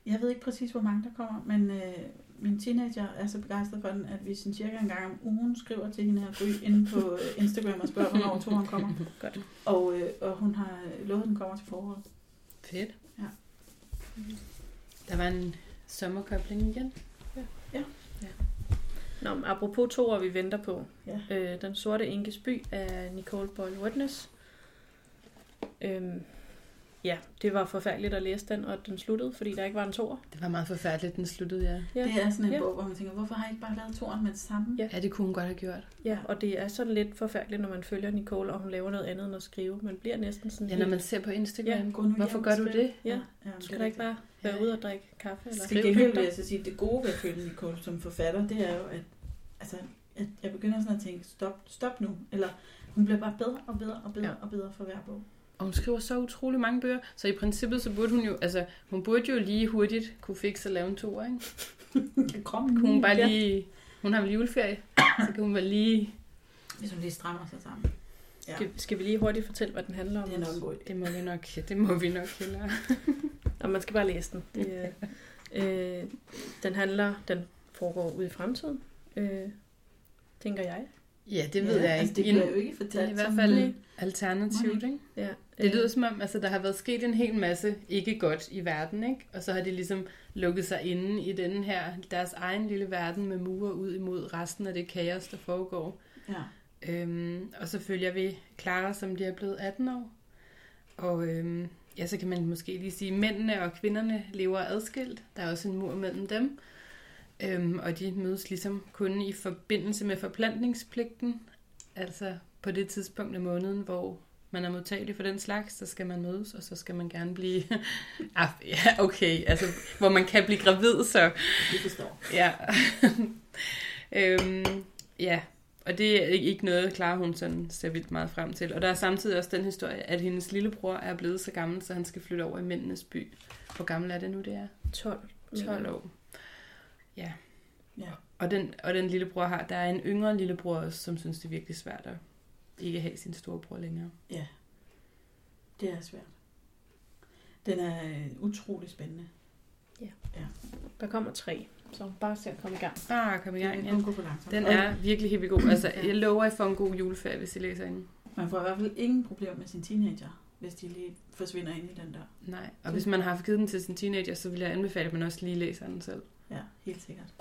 Jeg ved ikke præcis, hvor mange der kommer, men øh, min teenager er så begejstret for den, at vi sådan cirka en gang om ugen skriver til hende her Gry inde på øh, Instagram og spørger, hvornår toren kommer. Godt. Og, øh, og hun har lovet, at den kommer til foråret. Fedt. Ja. Der var en sommerkobling igen. Nå, men apropos to år, vi venter på. Ja. Øh, Den sorte enkes by af Nicole Boyle Witness. Øhm, ja, det var forfærdeligt at læse den, og den sluttede, fordi der ikke var en toer. Det var meget forfærdeligt, den sluttede, ja. Ja. Det er sådan en Ja. bog, hvor man tænker, hvorfor har I ikke bare lavet toren med det samme? Ja. Ja, det kunne hun godt have gjort. Ja, og det er sådan lidt forfærdeligt, når man følger Nicole, og hun laver noget andet end at skrive. Man bliver næsten sådan Ja, når man ser på Instagram. Ja, gå nu Hvorfor gør du det? Ja, ja du skal da ikke bare være Ja. ude og drikke kaffe eller skrive gengæld vil jeg så sige, at det gode ved at følge Nicole som forfatter, det er jo, at altså, at jeg begynder sådan at tænke, stop, stop nu. Eller hun bliver bare bedre og bedre og bedre ja. og bedre for hver bog. Og hun skriver så utrolig mange bøger, så i princippet så burde hun jo, altså hun burde jo lige hurtigt kunne fikse at lave en toer, ikke? Kroppen Kunne hun bare lige, hun har vel juleferie, så kan hun vel lige, Hvis hun lige strammer sig sammen. Ja. Skal, skal vi lige hurtigt fortælle, hvad den handler om? Det er nok god det må vi nok, det må vi nok hellere. Og man skal bare læse den. Det, øh, øh, den handler, den foregår ude i fremtiden, øh, tænker jeg. Ja, det ved ja, jeg altså, ikke. det bliver jo ikke fortalt det er i hvert fald alternativt, ikke? Ja, Det lyder som om, altså, der har været sket en hel masse ikke godt i verden, ikke? Og så har de ligesom lukket sig inde i den her, deres egen lille verden med mure ud imod resten af det kaos, der foregår. Ja. Øhm, og så følger vi Clara, som de er blevet 18 år. Og øhm, ja, så kan man måske lige sige, at mændene og kvinderne lever adskilt. Der er også en mur mellem dem. Øhm, og de mødes ligesom kun i forbindelse med forplantningspligten. Altså på det tidspunkt af måneden, hvor man er modtagelig for den slags, så skal man mødes, og så skal man gerne blive... ah, ja, okay, altså hvor man kan blive gravid, så Vi forstår. Ja. øhm, ja, og det er ikke noget, Clara hun sådan ser vildt meget frem til. Og der er samtidig også den historie, at hendes lillebror er blevet så gammel, så han skal flytte over i mændenes by. Hvor gammel er det nu, det er? 12. 12 år. Ja. Ja. Og den, og den lillebror har, der er en yngre lillebror også, som synes, det er virkelig svært at ikke have sin storebror længere. Ja. Det er svært. Den er øh, utrolig spændende. Der kommer tre, så bare se at komme i gang. Ah, kom i gang. Den Ja. Den er virkelig helt god. Altså, jeg lover, at I får en god juleferie, hvis I læser den. Man får i hvert fald ingen problemer med sin teenager, hvis de lige forsvinder ind i den der. Nej, og hvis man har givet den til sin teenager, så vil jeg anbefale, at man også lige læser den selv. Ja, helt sikkert.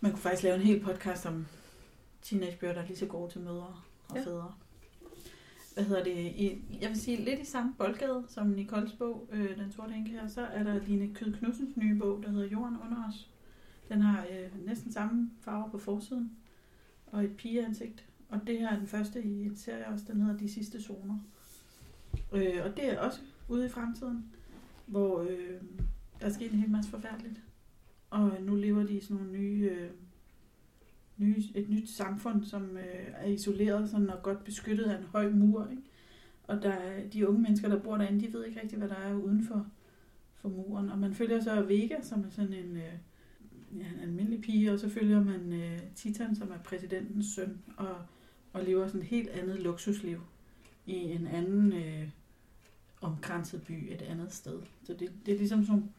Man kunne faktisk lave en hel podcast om teenagebøger, der er lige så gode til mødre og Ja. fædre. Hvad hedder det? I, jeg vil sige lidt i samme boldgade som Nicoles bog, øh, Den sorte enke her, så er der Line Kyd Knudsens nye bog, der hedder Jorden under os. Den har øh, næsten samme farver på forsiden og et pigeansigt. Og det her er den første i en serie også, den hedder De sidste zoner. Øh, og det er også ude i fremtiden, hvor øh, der er sket en hel masse forfærdeligt. Og nu lever de i sådan nogle nye, øh, nye et nyt samfund, som øh, er isoleret sådan, og godt beskyttet af en høj mur. Ikke? Og der er, de unge mennesker, der bor derinde, de ved ikke rigtig, hvad der er uden for, for muren. Og man følger så Vega, som er sådan en, øh, ja, en almindelig pige, og så følger man øh, Titan, som er præsidentens søn, og, og lever sådan et helt andet luksusliv i en anden øh, omkranset by et andet sted. Så det, det er ligesom sådan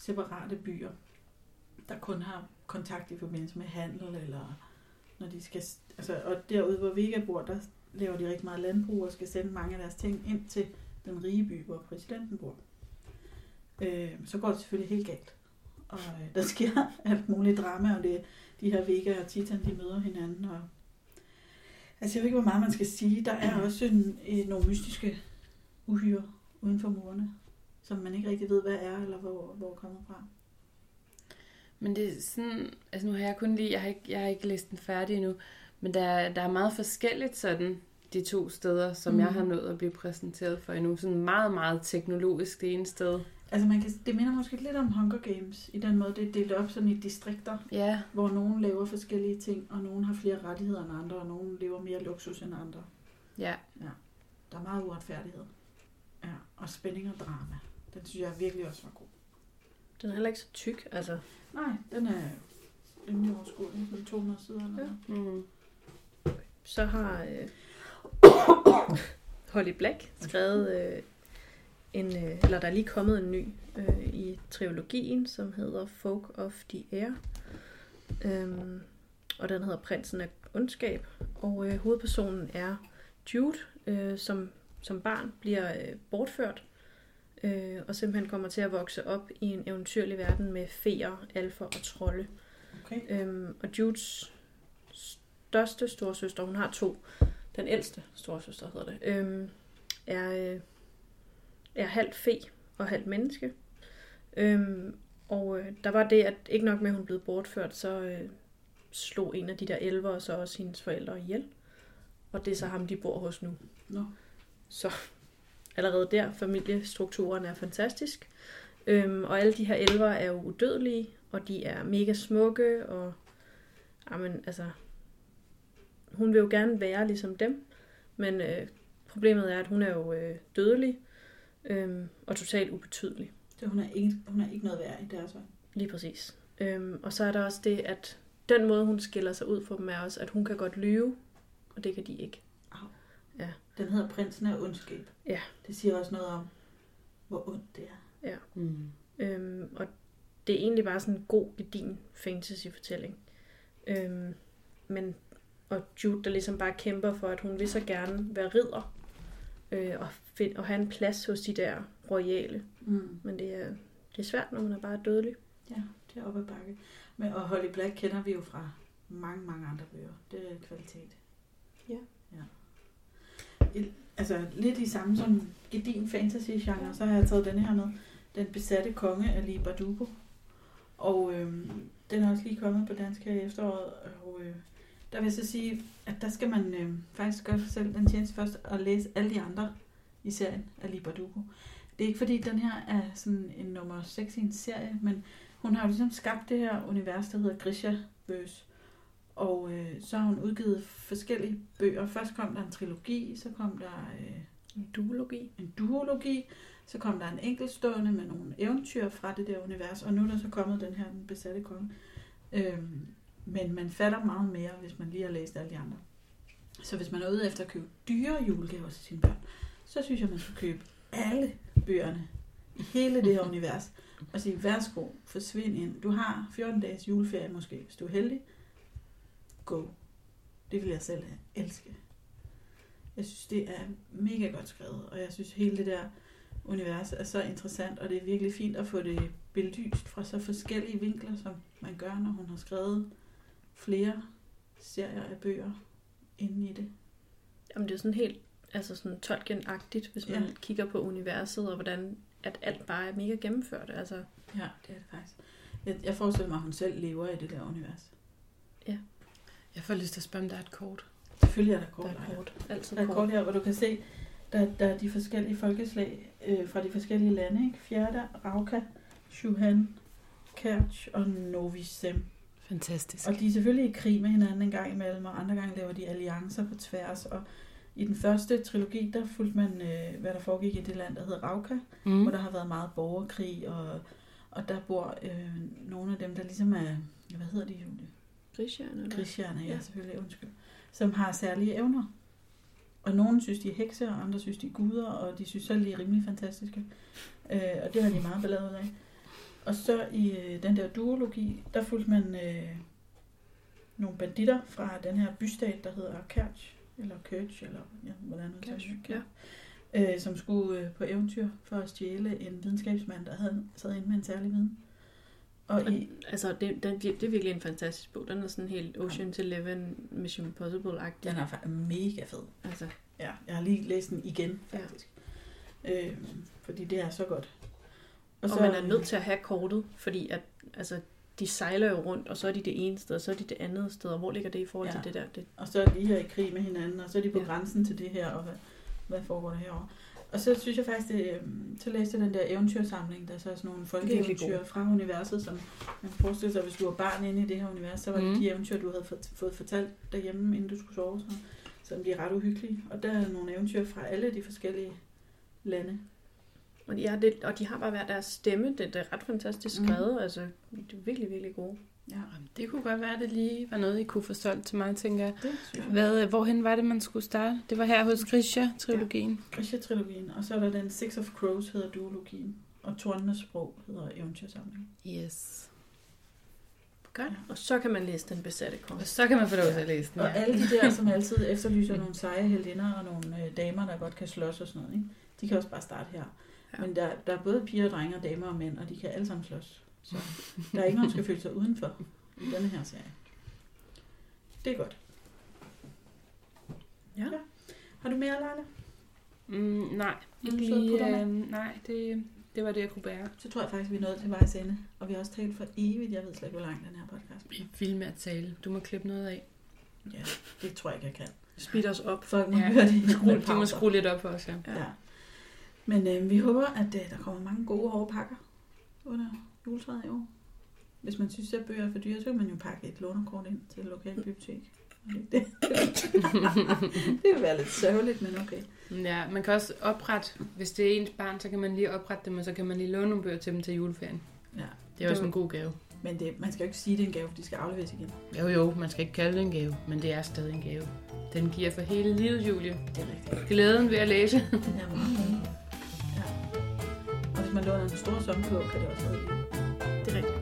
separate byer, der kun har kontakt i forbindelse med handel, eller når de skal... Altså, og derude, hvor Vega bor, der laver de rigtig meget landbrug og skal sende mange af deres ting ind til den rige by, hvor præsidenten bor. Øh, så går det selvfølgelig helt galt. Og øh, der sker alt muligt drama, og det de her Vega og Titan, de møder hinanden. Og, altså, jeg ved ikke, hvor meget man skal sige. Der er også en, en, nogle mystiske uhyre uden for murene, som man ikke rigtig ved, hvad er, eller hvor, hvor kommer fra. Men det er sådan, altså nu har jeg kun lige, jeg har ikke, jeg har ikke læst den færdig endnu, men der, er- der er meget forskelligt sådan, de to steder, som mm. jeg Mhm. har nået at blive præsenteret for endnu. Sådan meget, meget teknologisk det ene sted. Altså man kan, det minder måske lidt om Hunger Games, i den måde, det er delt op sådan i distrikter, Ja, hvor nogen laver forskellige ting, og nogen har flere rettigheder end andre, og nogen lever mere luksus end andre. ja. Der er meget uretfærdighed. Ja. og spænding og drama. Den synes jeg virkelig også var god. Den er heller ikke så tyk, altså. Nej, den er rimelig overskuelig. Den 200 sider eller Ja. noget. Mm. Så har øh, Holly Black skrevet øh, en, øh, eller der er lige kommet en ny øh, i trilogien, som hedder Folk of the Air. Øhm, og den hedder Prinsen af Ondskab. Og øh, hovedpersonen er Jude, øh, som som barn bliver øh, bortført. Øh, og simpelthen kommer til at vokse op i en eventyrlig verden med feer, alfer og trolde. Okay. Øhm, og Judes største storsøster, hun har to, den ældste storsøster hedder det, øhm, er, øh, er halvt fe og halvt menneske. Øhm, og øh, der var det, at ikke nok med, at hun blev bortført, så øh, slog en af de der elver og så også hendes forældre ihjel. Og det er så ham, de bor hos nu. Nå. Så allerede der, familiestrukturen er fantastisk. Øhm, og alle de her elver er jo udødelige, og de er mega smukke, og jamen, altså, hun vil jo gerne være ligesom dem, men øh, problemet er, at hun er jo øh, dødelig, øhm, og totalt ubetydelig. Så hun er ikke, hun er ikke noget værd i deres øjne. Lige præcis. Øhm, og så er der også det, at den måde, hun skiller sig ud for dem, er også, at hun kan godt lyve, og det kan de ikke. Den hedder Prinsen af ondskab. Ja. Det siger også noget om, hvor ondt det er. Mm. Øhm, og det er egentlig bare sådan en god, gedin fantasy-fortælling. Øhm, men, og Jude, der ligesom bare kæmper for, at hun vil så gerne være ridder, øh, og, find, og have en plads hos de der royale. Mm. Men det er, det er svært, når man er bare dødelig. Ja, det er oppe ad bakke. Men, og Holly Black kender vi jo fra mange, mange andre bøger. Det er kvalitet. Ja. ja. Altså lidt i samme som gedin fantasy-genre, så har jeg taget denne her med. Den besatte konge af Lee Bardugo. Og øhm, den er også lige kommet på dansk her i efteråret. Og øh, der vil jeg så sige, at der skal man øh, faktisk gøre sig selv den tjeneste først og læse alle de andre i serien af Lee Bardugo. Det er ikke fordi, den her er sådan en nummer 6 i en serie, men hun har jo ligesom skabt det her univers, der hedder Grisha Verse. Og øh, så har hun udgivet forskellige bøger. Først kom der en trilogi, så kom der øh, En duologi. en duologi, så kom der en enkeltstående med nogle eventyr fra det der univers, og nu er der så kommet den her, den besatte konge. Øhm, men man fatter meget mere, hvis man lige har læst alle de andre. Så hvis man er ude efter at købe dyre julegaver til sine børn, så synes jeg, man skal købe alle bøgerne i hele det her univers, og sige, værsgo, forsvind ind. Du har 14 dages juleferie måske, hvis du er heldig. Go. Det vil jeg selv elske. Jeg synes, det er mega godt skrevet, og jeg synes, hele det der univers er så interessant, og det er virkelig fint at få det belyst fra så forskellige vinkler, som man gør, når hun har skrevet flere serier af bøger inde i det. Jamen det er sådan helt altså sådan Tolkien-agtigt, hvis man Ja. ja. kigger på universet, og hvordan at alt bare er mega gennemført. Altså, Ja, det er det faktisk. Jeg, jeg forestiller mig, at hun selv lever i det der univers. Jeg får lyst til at spørge, om der er et kort. Selvfølgelig er der kort. der er kort. Altid Der er kort. kort her, hvor du kan se, der, der er de forskellige folkeslag øh, fra de forskellige lande. Ikke? Fjerda, Rauka, Shuhan, Kerch og Novi Sem. Fantastisk. Og de er selvfølgelig i krig med hinanden en gang imellem, og andre gange laver de alliancer på tværs. Og i den første trilogi, der fulgte man, øh, hvad der foregik i det land, der hedder Rauka, mm. hvor der har været meget borgerkrig, og, og der bor øh, nogle af dem, der ligesom er, hvad hedder de? Grisherne? Grisherne, ja, Ja. selvfølgelig, undskyld. Som har særlige evner. Og nogen synes, de er hekse, og andre synes, de er guder, og de synes selv, de er rimelig fantastiske. Øh, og det har de meget ballade ud af. Og så i øh, den der duologi, der fulgte man øh, nogle banditter fra den her bystat, der hedder Kerch, eller Kerch, eller ja, hvordan man Kerch, det. Øh, som skulle øh, på eventyr for at stjæle en videnskabsmand, der havde sad inde med en særlig viden. Og i, Altså, det, den, det er virkelig en fantastisk bog. Den er sådan helt Ocean's Eleven, Mission Impossible-agtig. den er mega fed. Altså, Ja, jeg har lige læst den igen, faktisk. Ja. Øh, fordi det er så godt. og, og man er nødt til at have kortet, fordi at, altså, de sejler jo rundt, og så er de det ene sted, og så er de det andet sted. Og hvor ligger det i forhold Ja. til det der? Det, Og så er de her i krig med hinanden, og så er de på. Ja. grænsen til det her, og hvad, hvad foregår der herovre. Og så synes jeg faktisk, det, øh, så læste jeg den der eventyrsamling, der er så er sådan nogle folkeeventyr fra universet, som man kan forestille sig, hvis du var barn inde i det her univers, så var det Mhm. de eventyr, du havde fået, fortalt derhjemme, inden du skulle sove. Så, så de er ret uhyggelige. Og der er nogle eventyr fra alle de forskellige lande. Og de, er lidt, og de har bare hver deres stemme. Det, det er ret fantastisk Mhm. skrevet. Mm. Altså, det er virkelig, virkelig gode. Ja, Det kunne godt være, at det lige var noget, I kunne få solgt til mig, tænker jeg. det. Hvad, hvorhen var det, man skulle starte? Det var her hos Grisha-trilogien. Grisha-trilogien, og så er der den Six of Crows, hedder duologien, og Tornenes sprog hedder eventyrsamling. Yes. Godt. Og så kan man læse Den besatte konge. Og så kan man få lov til at læse den. Og alle de der, som altid efterlyser nogle seje heldinder og nogle øh, damer, der godt kan slås og sådan noget, ikke? de kan også bare starte her. Ja. Ja. Men der, der er både piger, drenge og damer og mænd, og de kan alle sammen slås. Så der er ikke nogen, der skal føle sig udenfor i denne her serie. Det er godt. Ja. Har du mere, Leila? Mm, nej, Vil ikke lige, øh, nej det, det var det, jeg kunne bære. Så tror jeg faktisk, vi er nået til vejs ende. Og vi har også talt for evigt. Jeg ved slet ikke, hvor lang den her podcast Jeg er vild med at tale. Du må klippe noget af. Ja, det tror jeg ikke, jeg kan. Speed os op. Folk må Ja, høre det. i Skru, de må skrue lidt op for os, ja. Ja. Ja. Men øh, vi håber, at øh, der kommer mange gode hårde pakker under juletræet i år. Hvis man synes, at bøger er for dyre, så kan man jo pakke et lånerkort ind til et lokalt bibliotek. Og Det, det, det vil være lidt sørgeligt, men okay. Ja, man kan også oprette, hvis det er ens barn, så kan man lige oprette dem, og så kan man lige låne nogle bøger til dem til juleferien. Ja. Det er også en god gave. Men det, man skal jo ikke sige, at det er en gave, for de skal afleveres igen. Jo jo, man skal ikke kalde det en gave, men det er stadig en gave. Den giver for hele livet, Julie. Det er rigtigt. Glæden ved at læse. Det godt. Ja. Og hvis man låner en stor sommerbog, kan det også være det. Det er rigtigt.